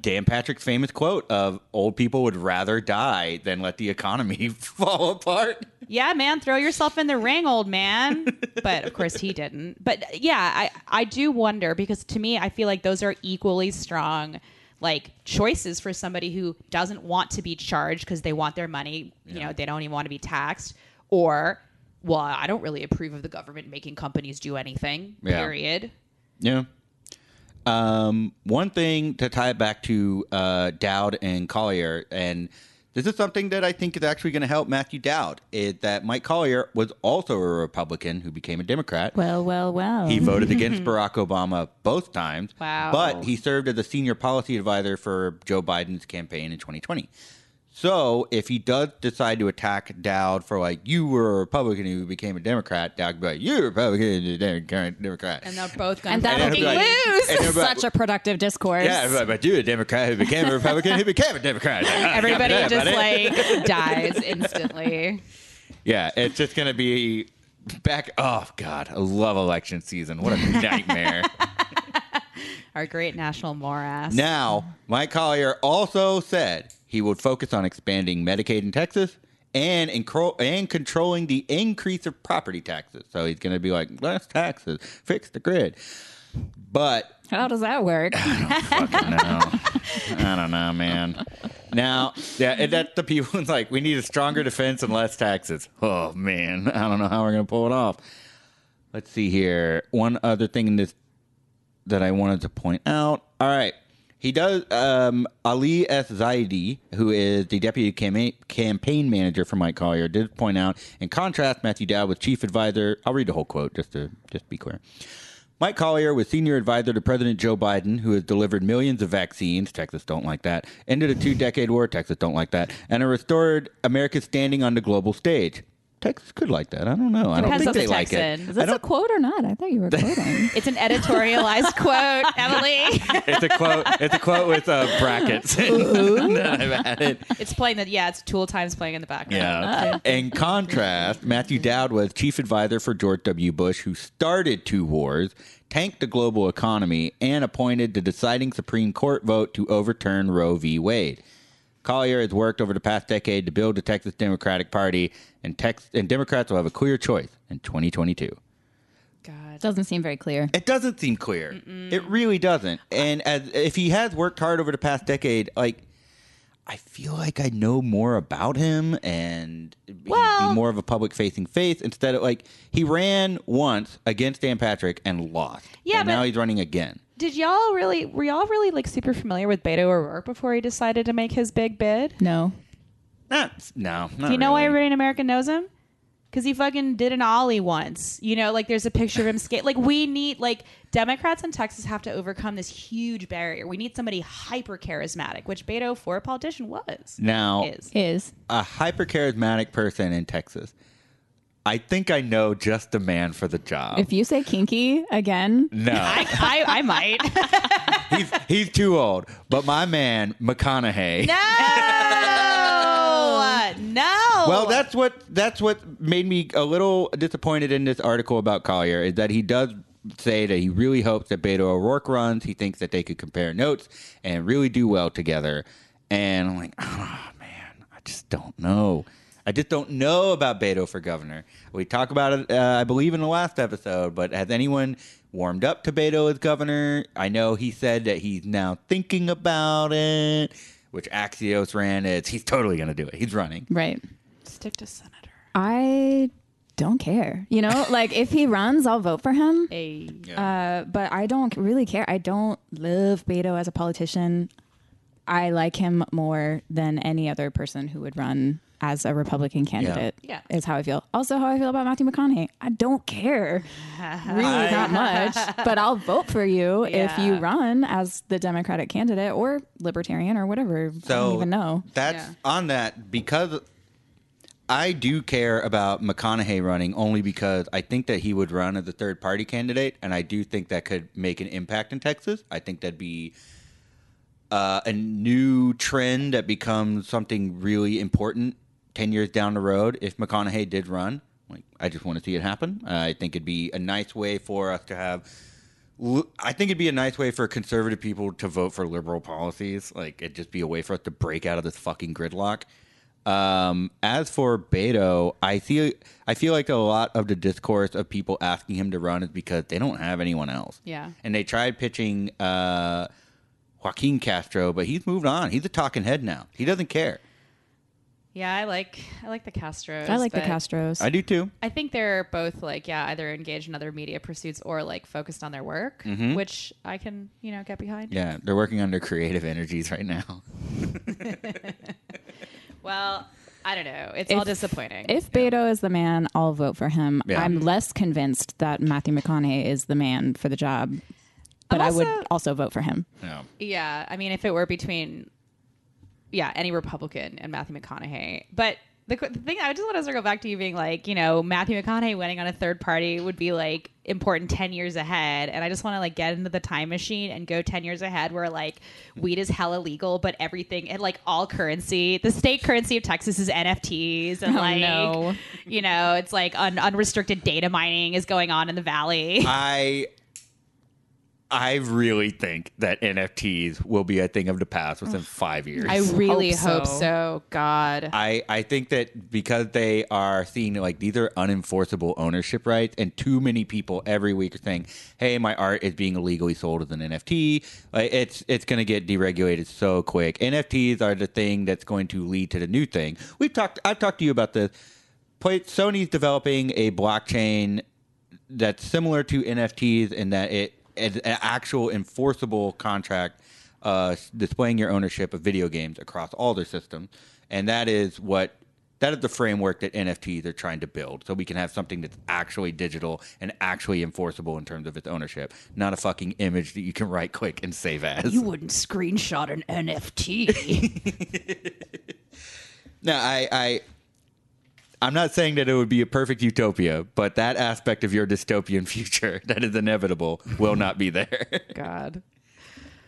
Dan Patrick's famous quote of old people would rather die than let the economy (laughs) fall apart. Yeah, man, throw yourself in the ring, old man. But of course he didn't. But yeah, I I do wonder because to me I feel like those are equally strong like choices for somebody who doesn't want to be charged because they want their money, you know, they don't even want to be taxed or well, I don't really approve of the government making companies do anything. Yeah. Period. Yeah. Um, one thing to tie it back to uh, Dowd and Collier, and this is something that I think is actually going to help Matthew Dowd, is that Mike Collier was also a Republican who became a Democrat. Well, well, well. He voted (laughs) against Barack Obama both times. Wow. But he served as a senior policy advisor for Joe Biden's campaign in 2020. So if he does decide to attack Dowd for like you were a Republican who became a Democrat, Dowd could be like you're a Republican, you're a Democrat, Democrat. and they're both going And to that'll And be it'll like- and like- such a productive discourse. yeah, but, but you're a Democrat who became a Republican who became a Democrat. (laughs) Everybody Yeah, just buddy. like dies instantly. Yeah, it's just gonna be back. Oh God, I love election season. What a nightmare. (laughs) Our great national morass. now, Mike Collier also said he would focus on expanding Medicaid in Texas and encro- and controlling the increase of property taxes. So he's gonna be like less taxes, fix the grid. But How does that work? I don't fucking know. (laughs) I don't know, man. Now, yeah, that the people like we need a stronger defense and less taxes. Oh man, I don't know how we're gonna pull it off. Let's see here. One other thing in this that I wanted to point out. All right. He does. Um, Ali S. Zaidi, who is the deputy cam- campaign manager for Mike Collier, did point out. In contrast, Matthew Dowd was chief advisor. I'll read the whole quote just to just be clear. Mike Collier was senior advisor to President Joe Biden, who has delivered millions of vaccines. Texas don't like that. Ended a two-decade war. Texas don't like that, and restored America's standing on the global stage. Texas could like that. I don't know. I don't think they the like Texan. it. Is this a quote or not? I thought you were (laughs) quoting. It's an editorialized quote, (laughs) Emily. it's a quote. It's a quote with uh, brackets. that (laughs) It's playing that. yeah. It's Tool Times playing in the background. Yeah. In contrast, Matthew Dowd was chief advisor for George W. Bush, who started two wars, tanked the global economy, and appointed the deciding Supreme Court vote to overturn Roe v. Wade. Collier has worked over the past decade to build the Texas Democratic Party, and, Tex- and Democrats will have a clear choice in 2022. God. Doesn't seem very clear. It doesn't seem clear. It really doesn't. And as if he has worked hard over the past decade, like I feel like I know more about him and Well- be more of a public facing face instead of like he ran once against Dan Patrick and lost. Yeah, and but- now he's running again. Did y'all really? Were y'all really like super familiar with Beto O'Rourke before he decided to make his big bid? No. Not no. Not Do you know why everybody in America knows him? Because he fucking did an ollie once. You know, like there's a picture of him skate. Like we need like Democrats in Texas have to overcome this huge barrier. We need somebody hyper charismatic, which Beto for a politician was. now Is Is. a hyper charismatic person in Texas? I think I know just the man for the job. If you say kinky again, no, (laughs) I, I, I might. (laughs) he's he's too old. But my man McConaughey. no, (laughs) no. Well, that's what that's what made me a little disappointed in this article about Collier is that he does say that he really hopes that Beto O'Rourke runs. He thinks that they could compare notes and really do well together. And I'm like, oh man, I just don't know. I just don't know about Beto for governor. We talk about it, uh, I believe, in the last episode. But has anyone warmed up to Beto as governor? I know he said that he's now thinking about it, which Axios ran. It's he's totally going to do it. He's running. right. Stick to senator. I don't care. You know, (laughs) like if he runs, I'll vote for him. Hey. Uh, but I don't really care. I don't love Beto as a politician. I like him more than any other person who would run as a Republican candidate. Yeah. Is how I feel. Also, how I feel about Matthew McConaughey. I don't care. (laughs) really, not much. (laughs) But I'll vote for you if you run as the Democratic candidate or Libertarian or whatever. I don't even know. That's Yeah. on that because I do care about McConaughey running only because I think that he would run as a third party candidate, and I do think that could make an impact in Texas. I think that'd be uh, a new trend that becomes something really important ten years down the road if McConaughey did run. Like, I just want to see it happen. Uh, I think it'd be a nice way for us to have. I think it'd be a nice way for conservative people to vote for liberal policies. Like it'd just be a way for us to break out of this fucking gridlock. Um, as for Beto, I feel I feel like a lot of the discourse of people asking him to run is because they don't have anyone else. Yeah. and they tried pitching uh, Joaquin Castro, but he's moved on. He's a talking head now. He doesn't care. Yeah, I like I like the Castros. I like the Castros. I do too. I think they're both like yeah, either engaged in other media pursuits or like focused on their work, which I can you know get behind. Yeah, they're working on their creative (laughs) energies right now. (laughs) Well, I don't know. It's all disappointing. If Beto is the man, I'll vote for him. Yeah. I'm less convinced that Matthew McConaughey is the man for the job, but I'm I would also- also vote for him. Yeah. yeah, I mean, if it were between yeah, any Republican and Matthew McConaughey. But the, the thing I just want to circle back to you being like, you know, Matthew McConaughey winning on a third party would be like important 10 years ahead. And I just want to like get into the time machine and go 10 years ahead where like weed is hella legal, but everything and like all currency, the state currency of Texas is NFTs. And (laughs) Oh, like, no. you know, it's like un- unrestricted data mining is going on in the valley. I I really think that NFTs will be a thing of the past within five years. I really Hope hope so. so. God. I, I think that because they are seeing like these are unenforceable ownership rights, and too many people every week are saying, "Hey, my art is being illegally sold as an NFT." Like, it's it's going to get deregulated so quick. NFTs are the thing that's going to lead to the new thing. We've talked. I've talked to you about this. Play, Sony's developing a blockchain that's similar to NFTs in that it is an actual enforceable contract uh, displaying your ownership of video games across all their systems, and that is what that is the framework that NFTs are trying to build. So we can have something that's actually digital and actually enforceable in terms of its ownership, not a fucking image that you can right click and save as. You wouldn't screenshot an NFT. (laughs) No, I, I, I'm not saying that it would be a perfect utopia, but that aspect of your dystopian (laughs) future that is inevitable will not be there. (laughs) God.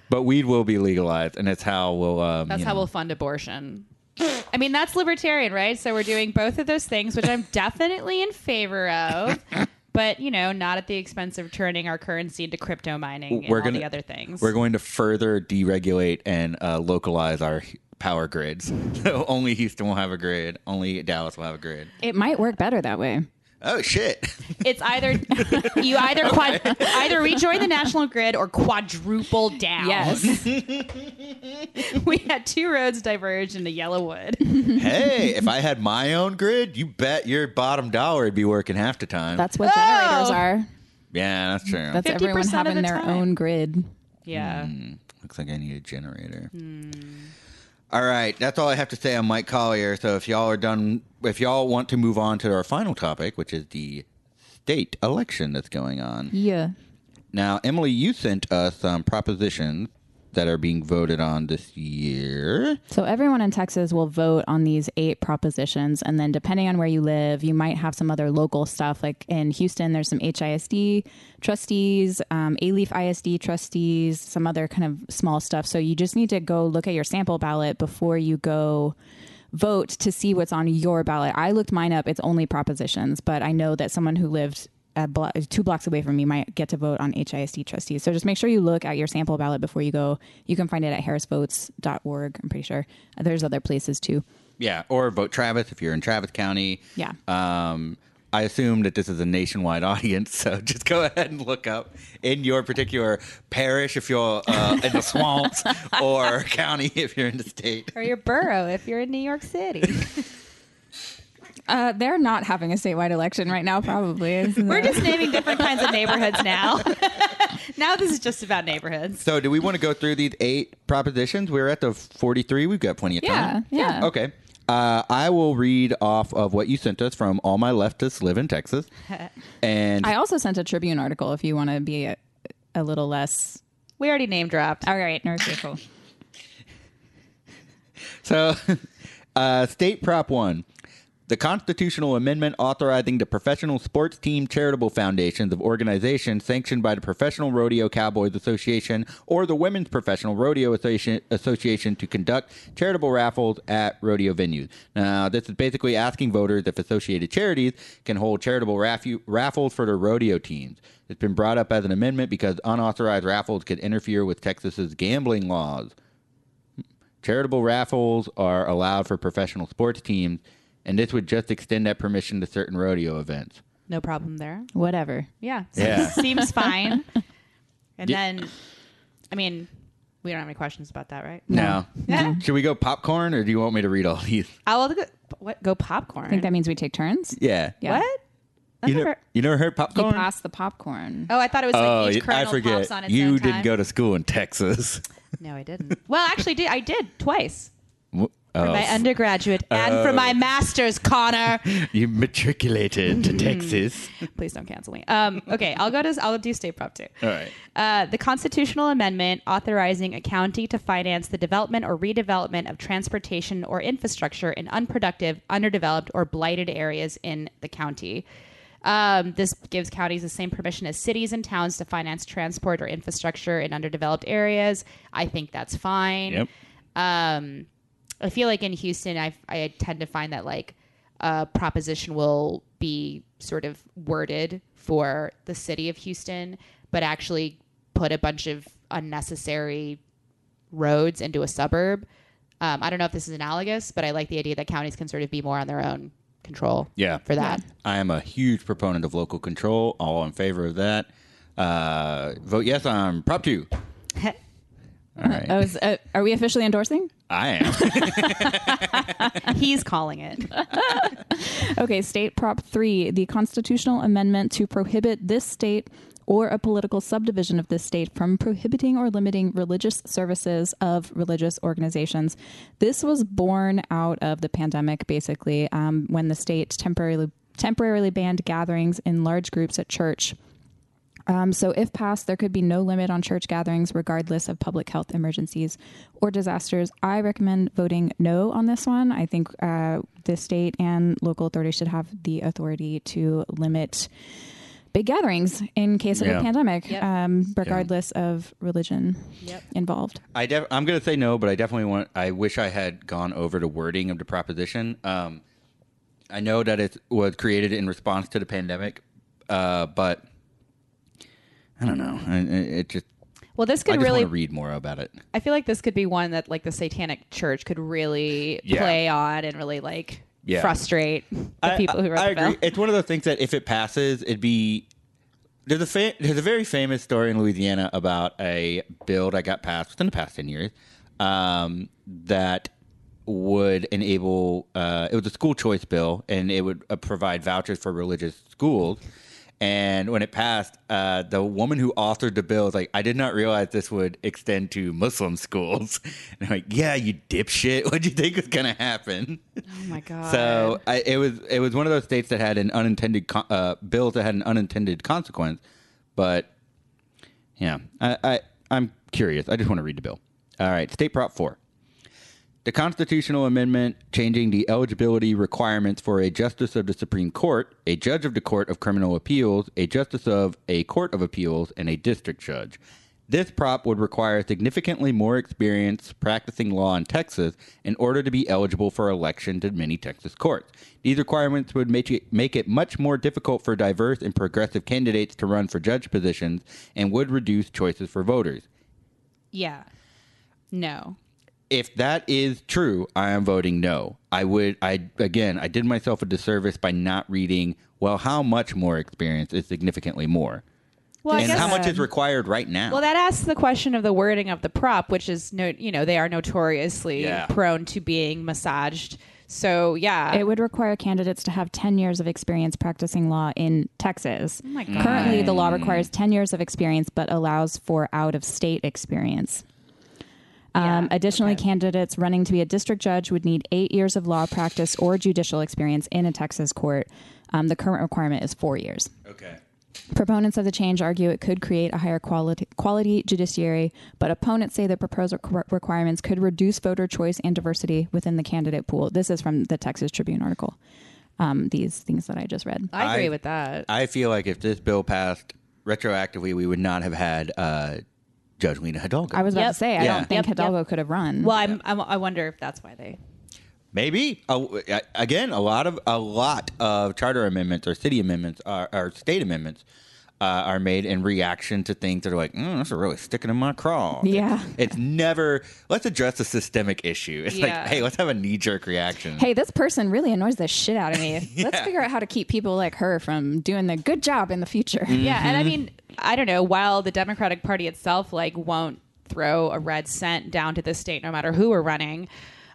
but weed will be legalized, and it's how we'll. Um, That's you how know- we'll fund abortion. I mean, that's libertarian, right? So we're doing both of those things, which I'm (laughs) definitely in favor of. But you know, not at the expense of turning our currency into crypto mining and We're all gonna- the other things. We're going to further deregulate and uh, localize our power grids. (laughs) So only Houston will have a grid. Only Dallas will have a grid. It might work better that way. Oh shit! it's either (laughs) you either quad, either rejoin the national grid or quadruple down. Yes. (laughs) we had two roads diverge into Yellowwood. hey, if I had my own grid, you bet your bottom dollar would be working half the time. That's what generators Oh. are. yeah, that's true. That's 50% everyone of having the their time. own grid. Yeah. Hmm. Looks like I need a generator. Hmm. All right, that's all I have to say on Mike Collier. So if y'all are done, if y'all want to move on to our final topic, which is the state election that's going on. Yeah. Now, Emily, you sent us some propositions that are being voted on this year. So everyone in Texas will vote on these eight propositions, and then depending on where you live, you might have some other local stuff. Like in Houston, there's some HISD trustees, um, Alief ISD trustees, some other kind of small stuff. So you just need to go look at your sample ballot before you go vote to see what's on your ballot. I looked mine up; it's only propositions, but I know that someone who lived blo- two blocks away from me might get to vote on HISD trustees. So just make sure you look at your sample ballot before you go. You can find it at harrisvotes.org. I'm pretty sure there's other places too. Yeah, or vote Travis if you're in Travis County. Yeah. Um, I assume that this is a nationwide (laughs) audience, so just go ahead and look up in your particular parish if you're uh, in the swamps, (laughs) or county if you're in the state. Or your borough if you're in New York City. (laughs) Uh, they're not having a statewide election right now, probably. (laughs) We're it? just naming different kinds of neighborhoods now. (laughs) (laughs) now this is just about neighborhoods. So, do we want to go through these eight propositions? We're at the 43. We've got plenty of time. yeah. Yeah. Okay. Uh, I will read off of what you sent us from All My Leftists Live in Texas. And I also sent a Tribune article if you want to be a, a little less. We already name dropped. All right, nursery cool. So, uh, State Prop 1. The constitutional amendment authorizing the professional sports team charitable foundations of organizations sanctioned by the Professional Rodeo Cowboys Association or the Women's Professional Rodeo Association to conduct charitable raffles at rodeo venues. Now, this is basically asking voters if associated charities can hold charitable raffu- raffles for their rodeo teams. It's been brought up as an amendment because unauthorized raffles could interfere with Texas's gambling laws. Charitable raffles are allowed for professional sports teams, and this would just extend that permission to certain rodeo events. No problem there. Whatever. Yeah. (laughs) Yeah. (laughs) Seems fine. And Yeah. then, I mean, we don't have any questions about that, right? Now, (laughs) should we go popcorn, or do you want me to read all these? I'll go, what, go popcorn. I think that means we take turns. Yeah. Yeah. What? I've You, know, never- you never heard You popcorn? pass the popcorn. oh, I thought it was oh, like each I kernel forget. pops on its You own didn't time. go to school in Texas. No, I didn't. well, actually, did I did twice. For my undergraduate and for my master's, Connor. (laughs) You matriculated to Texas. (laughs) Please don't cancel me. Um, okay, I'll go to I'll do state prop two. All right. Uh, the constitutional amendment authorizing a county to finance the development or redevelopment of transportation or infrastructure in unproductive, underdeveloped, or blighted areas in the county. Um, this gives counties the same permission as cities and towns to finance transport or infrastructure in underdeveloped areas. I think that's fine. Yep. Um, I feel like in Houston, I I tend to find that like a proposition will be sort of worded for the city of Houston, but actually put a bunch of unnecessary roads into a suburb. Um, I don't know if this is analogous, but I like the idea that counties can sort of be more on their own control. Yeah. for that. I am a huge proponent of local control. All in favor of that. Uh, vote yes on Prop 2. (laughs) All right. Oh, uh, are we officially endorsing? I am. (laughs) He's calling it. (laughs) Okay, State Prop 3, the constitutional amendment to prohibit this state or a political subdivision of this state from prohibiting or limiting religious services of religious organizations. This was born out of the pandemic, basically, um, when the state temporarily temporarily banned gatherings in large groups at church. Um, so, if passed, there could be no limit on church gatherings, regardless of public health emergencies or disasters. I recommend voting no on this one. I think uh, the state and local authorities should have the authority to limit big gatherings in case of Yeah. a pandemic, Yep. um, regardless of religion Yep. involved. I def- I'm going to say no, but I definitely want. I wish I had gone over the wording of the proposition. Um, I know that it was created in response to the pandemic, uh, but I don't know. I- I- It just. Well, this I could just really want to read more about it. I feel like this could be one that like the Satanic Church could really Yeah. play on and really like Yeah. frustrate the I- people who wrote I, the bill. agree. It's one of those things that if it passes, it'd be. There's a fa- there's a very famous story in Louisiana about a bill that got passed within the past ten years um, that would enable. Uh, it was a school choice bill, and it would uh, provide vouchers for religious schools. And when it passed, uh, the woman who authored the bill was like, "I did not realize this would extend to Muslim schools." (laughs) And I'm like, "Yeah, you dipshit! (laughs) What do you think was gonna happen?" oh my (laughs) god. So I, it was it was one of those states that had an unintended co- uh, bills that had an unintended consequence, but yeah, I, I I'm curious. I just want to read the bill. All right, State Prop Four. The constitutional amendment changing the eligibility requirements for a justice of the Supreme Court, a judge of the Court of Criminal Appeals, a justice of a Court of Appeals, and a district judge. This prop would require significantly more experience practicing law in Texas in order to be eligible for election to many Texas courts. These requirements would make it, make it much more difficult for diverse and progressive candidates to run for judge positions and would reduce choices for voters. yeah. No. If that is true, I am voting no. I would I again, I did myself a disservice by not reading well how much more experience is significantly more. Well, and guess how much is required right now? Well, that asks the question of the wording of the prop, which is no, you know, they are notoriously Yeah. prone to being massaged. So yeah, It would require candidates to have 10 years of experience practicing law in Texas. Oh my mm. God. Currently, the law requires 10 years of experience but allows for out of state experience. Um, Yeah, additionally, okay. candidates running to be a district judge would need eight years of law practice or judicial experience in a Texas court. Um, the current requirement is four years. okay. Proponents of the change argue it could create a higher quality, quality judiciary, but opponents say the proposed requ- requirements could reduce voter choice and diversity within the candidate pool. This is from the Texas Tribune article. Um, these things that I just read. I agree I- with that. I feel like if this bill passed retroactively, we would not have had uh, Judge Lina Hidalgo. I was about Yep. to say, I Yeah. don't think Yep, Hidalgo could have run. well, I'm, I'm, I wonder if that's why they. Maybe Uh, again, a lot of a lot of charter amendments or city amendments are, or state amendments uh, are made in reaction to things that are like, mm, that's really sticking in my craw. Yeah. it's, it's never. Let's address a systemic issue. It's Yeah. like, hey, let's have a knee jerk reaction. hey, this person really annoys the shit out of me. (laughs) Let's figure out how to keep people like her from doing the good job in the future. Yeah, and. I mean, I don't know. While the Democratic Party itself like won't throw a red cent down to the state, no matter who we're running,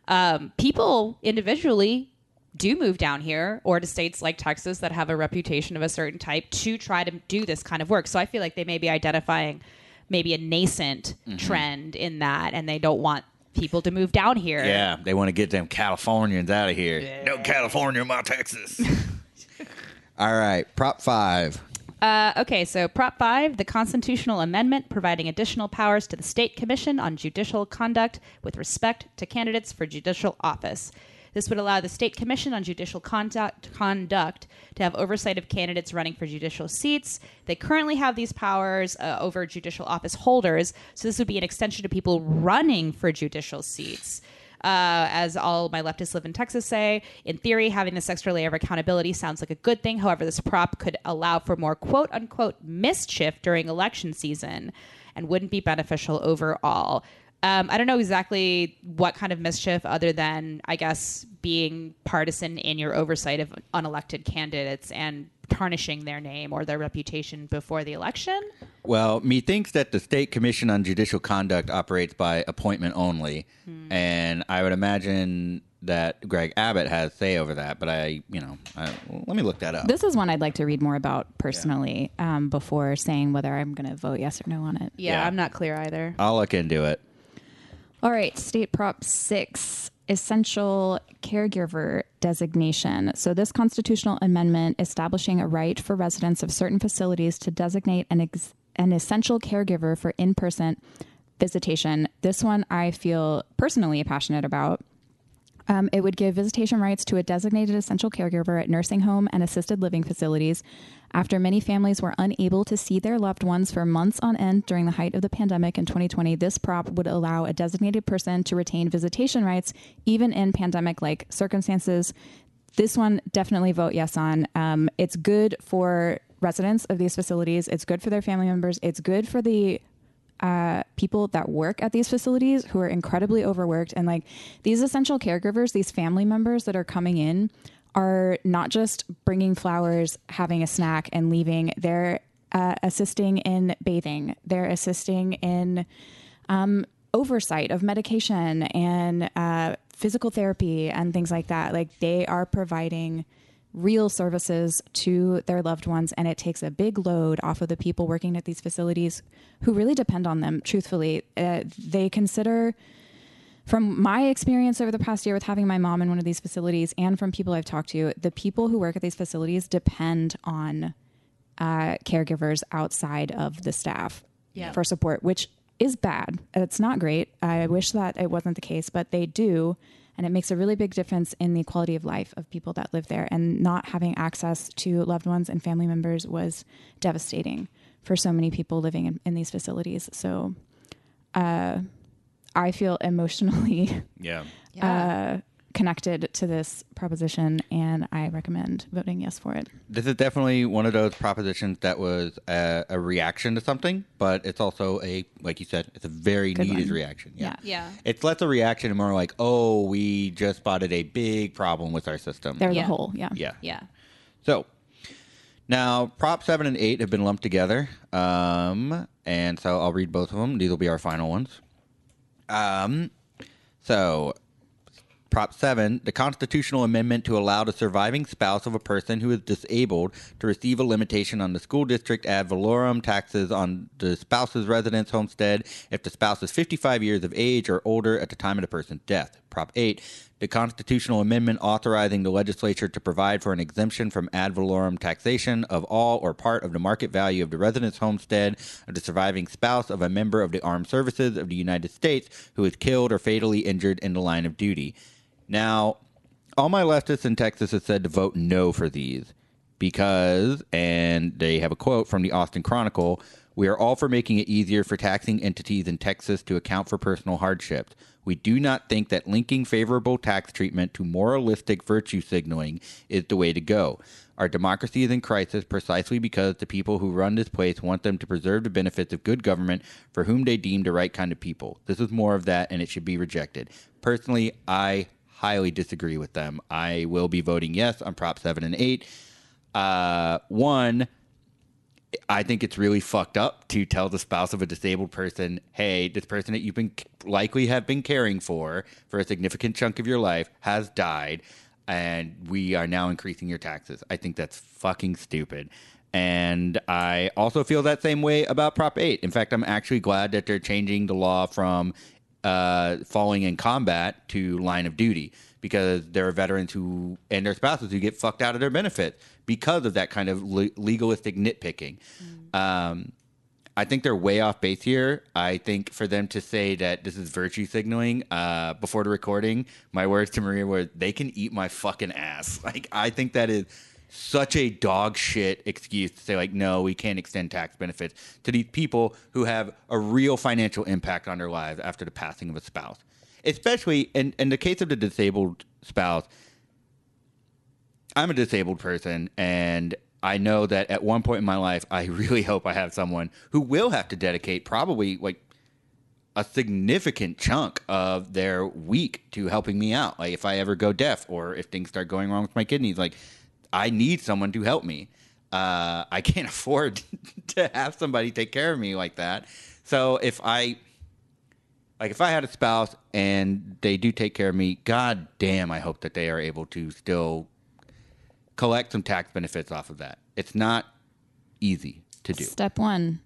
um, people individually do move down here or to states like Texas that have a reputation of a certain type to try to do this kind of work. So I feel like they may be identifying maybe a nascent Mm-hmm. trend in that, and they don't want people to move down here. Yeah, they want to get them Californians out of here. No California in my Texas. (laughs) All right, Prop 5. Uh, okay, so Prop 5, the constitutional amendment providing additional powers to the State Commission on Judicial Conduct with respect to candidates for judicial office. This would allow the State Commission on Judicial Conduct, conduct to have oversight of candidates running for judicial seats. They currently have these powers uh, over judicial office holders, so this would be an extension to people running for judicial seats. Uh, as all my leftists live in Texas say, in theory, having this extra layer of accountability sounds like a good thing. However, this prop could allow for more quote unquote mischief during election season and wouldn't be beneficial overall. Um, I don't know exactly what kind of mischief, other than, I guess, being partisan in your oversight of unelected candidates and tarnishing their name or their reputation before the election. Well, methinks that the State Commission on Judicial Conduct operates by appointment only, and I would imagine that Greg Abbott has say over that. But I, you know, I, let me look that up. This is one I'd like to read more about personally um, before saying whether I'm going to vote yes or no on it. Yeah, Yeah. I'm not clear either. I'll look into it. All right, State Prop 6, essential caregiver designation. So, this constitutional amendment establishing a right for residents of certain facilities to designate an, ex- an essential caregiver for in person visitation. This one I feel personally passionate about. Um, it would give visitation rights to a designated essential caregiver at nursing home and assisted living facilities after many families were unable to see their loved ones for months on end during the height of the pandemic in 2020. This prop would allow a designated person to retain visitation rights even in pandemic like circumstances. This one definitely vote yes on. Um, it's good for residents of these facilities. It's good for their family members. It's good for the uh, people that work at these facilities who are incredibly overworked. And like these essential caregivers these family members that are coming in are not just bringing flowers having a snack and leaving. They're uh, assisting in bathing. They're assisting in um, oversight of medication and uh, physical therapy and things like that. Like they are providing real services to their loved ones and it takes a big load off of the people working at these facilities who really depend on them truthfully. Uh, they consider from my experience over the past year with having my mom in one of these facilities and from people i've talked to the people who work at these facilities depend on uh, caregivers outside of the staff Yeah. for support which is bad. It's not great. I wish that it wasn't the case but they do and it makes a really big difference in the quality of life of people that live there. And not having access to loved ones and family members was devastating for so many people living in, in these facilities. So uh, i feel (laughs) emotionally Yeah. uh, connected to this proposition and i recommend voting yes for it This is definitely one of those propositions that was a, a reaction to something, but it's also a, like you said, it's a very Good needed one. reaction. Yeah. Yeah. Yeah. It's less a reaction and more like, oh, we just spotted a big problem with our system. they're Yeah. the whole yeah yeah. Yeah. So now Prop 7 and 8 have been lumped together. Um, and so I'll read both of them. These will be our final ones. Um, so Prop 7, the constitutional amendment to allow the surviving spouse of a person who is disabled to receive a limitation on the school district ad valorem taxes on the spouse's residence homestead if the spouse is 55 years of age or older at the time of the person's death. Prop 8, the constitutional amendment authorizing the legislature to provide for an exemption from ad valorem taxation of all or part of the market value of the residence homestead of the surviving spouse of a member of the armed services of the United States who is killed or fatally injured in the line of duty. Now, all my leftists in Texas have said to vote no for these because, and they have a quote from the Austin Chronicle we are all for making it easier for taxing entities in Texas to account for personal hardships. We do not think that linking favorable tax treatment to moralistic virtue signaling is the way to go. Our democracy is in crisis precisely because the people who run this place want them to preserve the benefits of good government for whom they deem the right kind of people. This is more of that, and it should be rejected. Personally, I highly disagree with them. I will be voting yes on Prop 7 and 8. Uh, one, I think it's really fucked up to tell the spouse of a disabled person, hey, this person that you've been likely have been caring for for a significant chunk of your life has died, and we are now increasing your taxes. I think that's fucking stupid. And I also feel that same way about Prop 8. In fact, I'm actually glad that they're changing the law from uh, falling in combat to line of duty because there are veterans who and their spouses who get fucked out of their benefits because of that kind of le- legalistic nitpicking. Um, I think they're way off base here. I think for them to say that this is virtue signaling uh, before the recording, my words to Maria were, "They can eat my fucking ass." (laughs) Like I think that is such a dog shit excuse to say like, "No, we can't extend tax benefits to these people who have a real financial impact on their lives after the passing of a spouse." Especially in in the case of the disabled spouse, I'm a disabled person, and I know that at one point in my life, I (laughs) really hope I have someone who will have to dedicate probably like a significant chunk of their week to helping me out. Like if I ever go deaf or if things start going wrong with my kidneys, like I need someone to help me. Uh, I can't (laughs) afford to have somebody take care of me like that. So if I like if I had a spouse and they do take care of me, god damn, I hope that they are able to still collect some tax benefits off of that. It's not easy to do. Step one: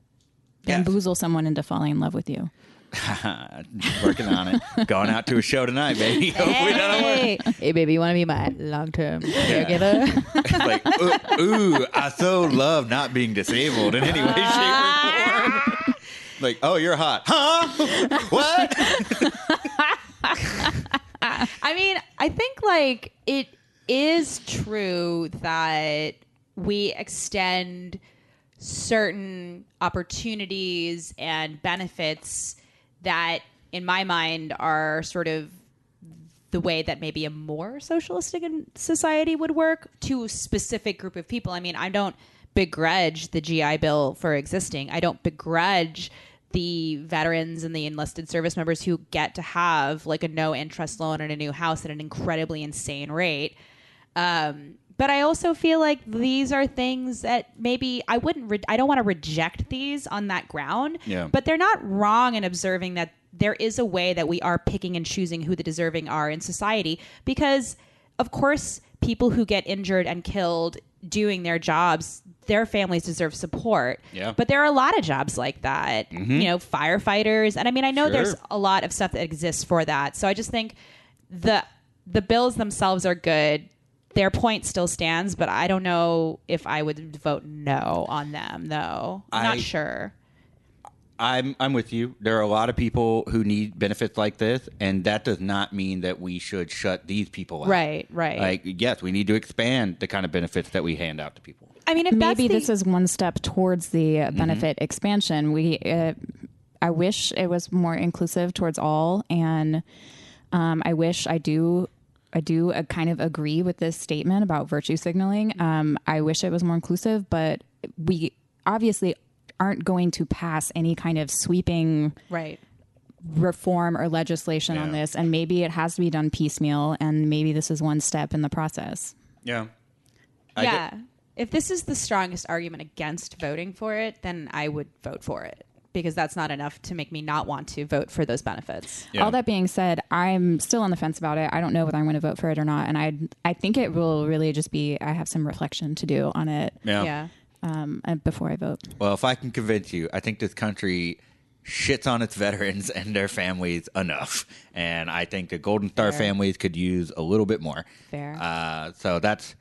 Yes. bamboozle someone into falling in love with you. (laughs) Working on it. Going out to a show tonight, baby. Hopefully that'll work. Hey, hey, baby, you want to be my long-term caregiver? like, (laughs) ooh, ooh, I so love not being disabled in any way, shape, or form. (laughs) like, oh, you're hot, huh? what? I mean, I think like it is true that we extend certain opportunities and benefits that, in my mind, are sort of the way that maybe a more socialistic society would work to a specific group of people. I mean, I don't begrudge the GI Bill for existing. I don't begrudge the veterans and the enlisted service members who get to have like a no interest loan and a new house at an incredibly insane rate. Um, but I also feel like these are things that maybe I wouldn't. Re- I don't want to reject these on that ground. Yeah. But they're not wrong in observing that there is a way that we are picking and choosing who the deserving are in society because, of course, people who get injured and killed doing their jobs, their families deserve support. Yeah. But there are a lot of jobs like that. Mm-hmm. You know, firefighters, and I mean, I know there's a lot of stuff that exists for that. So I just think the the bills themselves are good. Their point still stands, but I don't know if I would vote no on them. Though I'm I- not sure. I'm I'm with you. There are a lot of people who need benefits like this, and that does not mean that we should shut these people out. Right, right. Like, yes, we need to expand the kind of benefits that we hand out to people. I mean, if Maybe that's this is one step towards the uh, benefit expansion. We, uh, I wish it was more inclusive towards all, and um, I wish I do. I do uh, kind of agree with this statement about virtue signaling. Um, I wish it was more inclusive, but we obviously aren't going to pass any kind of sweeping right. reform or legislation on this. And maybe it has to be done piecemeal, and maybe this is one step in the process. Yeah. I yeah. get- if this is the strongest argument against voting for it, then I would vote for it because that's not enough to make me not want to vote for those benefits. Yeah. All that being said, I'm still on the fence about it. I don't know whether I'm going to vote for it or not, and I I think it will really just be I have some reflection to do on it yeah. Yeah. um, before I vote. Well, if I can convince you, I think this country shits on its veterans (laughs) and their families enough, and I think the Golden Star Fair. families could use a little bit more. Fair. Uh, so that's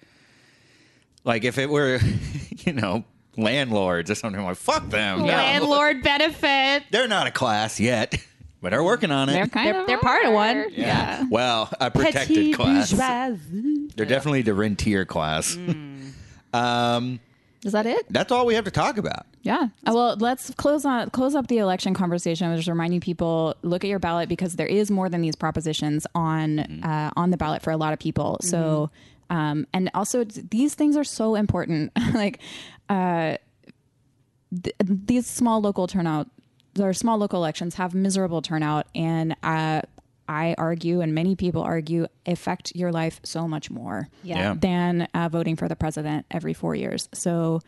like if it were, (laughs) you know, landlords or something. I'm like fuck them. No. Landlord benefit. They're not a class yet, but they're working on it. They're kind They're, of they're part of one. yeah. Well, a protected Petite class. bourgeoisie. They're definitely the rentier class. (laughs) um, Is that it? that's all we have to talk about. Yeah. Uh, well, let's close on close up the election conversation. I was just reminding people look at your ballot because there is more than these propositions on uh, on the ballot for a lot of people. So, um, and also it's- these things are so important. (laughs) like uh, th- these small local turnout, or small local elections have miserable turnout, and uh, I argue, and many people argue, affect your life so much more Yeah. Yeah. than uh, voting for the president every four years. So,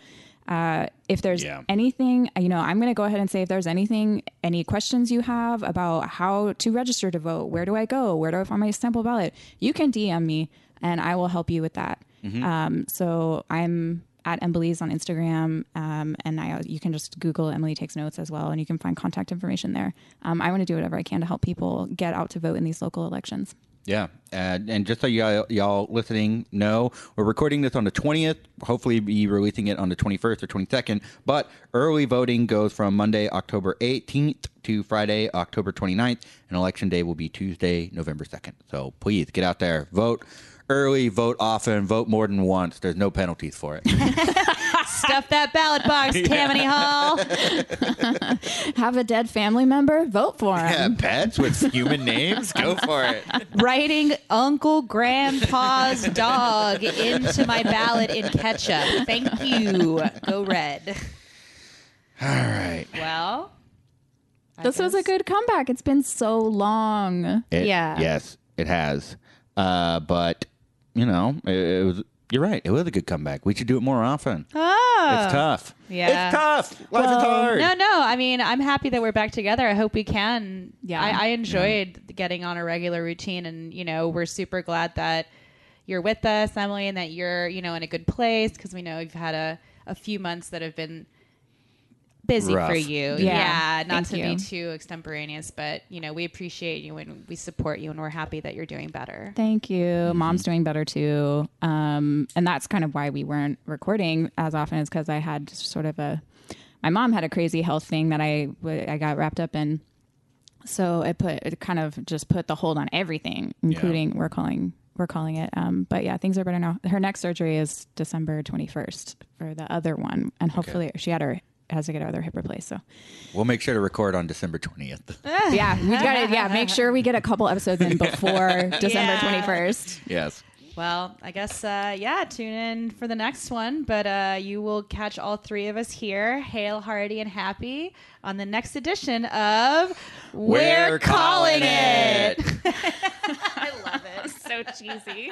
uh, if there's Yeah. anything, you know, I'm going to go ahead and say if there's anything, any questions you have about how to register to vote, where do I go, where do I find my sample ballot, you can DM me and I will help you with that. Um, so I'm at Embelise on Instagram, um, and I you can just Google Emily takes notes as well, and you can find contact information there. Um, I want to do whatever I can to help people get out to vote in these local elections. Yeah, and, and just so y'all, y'all listening know, we're recording this on the 20th. Hopefully, be releasing it on the 21st or 22nd. But early voting goes from Monday, October 18th to Friday, October 29th, and election day will be Tuesday, November 2nd. So please get out there, vote early, vote often, vote more than once. There's no penalties for it. (laughs) Stuff that ballot box, (laughs) Tammany Hall. (laughs) Have a dead family member? Vote for him. yeah, pets with human names, go for it. Writing Uncle Grandpa's dog into my ballot in ketchup. Thank you. Go red. All right. Well, I This was a guess- good comeback. It's been so long. It- Yeah. Yes, it has. Uh, but you know, it, it was. You're right. It was a good comeback. We should do it more often. Oh. It's tough. Yeah. It's tough. Life is hard. No, no. I mean, I'm happy that we're back together. I hope we can. Yeah. I, I enjoyed getting on a regular routine, and you know, we're super glad that you're with us, Emily, and that you're, you know, in a good place because we know you've had a, a few months that have been busy Rough. for you. Yeah. Yeah, not Thank to you. be too extemporaneous, but you know, we appreciate you and we support you, and we're happy that you're doing better. Thank you. Mm-hmm. Mom's doing better too. Um, and that's kind of why we weren't recording as often is because I had sort of a, my mom had a crazy health thing that I, w- I got wrapped up in. So it put, it kind of just put the hold on everything, including we're calling, we're calling it. Um, but yeah, things are better now. Her next surgery is December 21st for the other one. And hopefully she had her, has to get her other hip replaced. So We'll make sure to record on December 20th. (laughs) yeah, we got to, yeah, make sure we get a couple episodes in before (laughs) December Yeah. 21st. yes. Well, I guess, uh, yeah, tune in for the next one. But uh, you will catch all three of us here, Hale, Hardy, and Happy, on the next edition of We're Calling It. (laughs) I love it. so cheesy.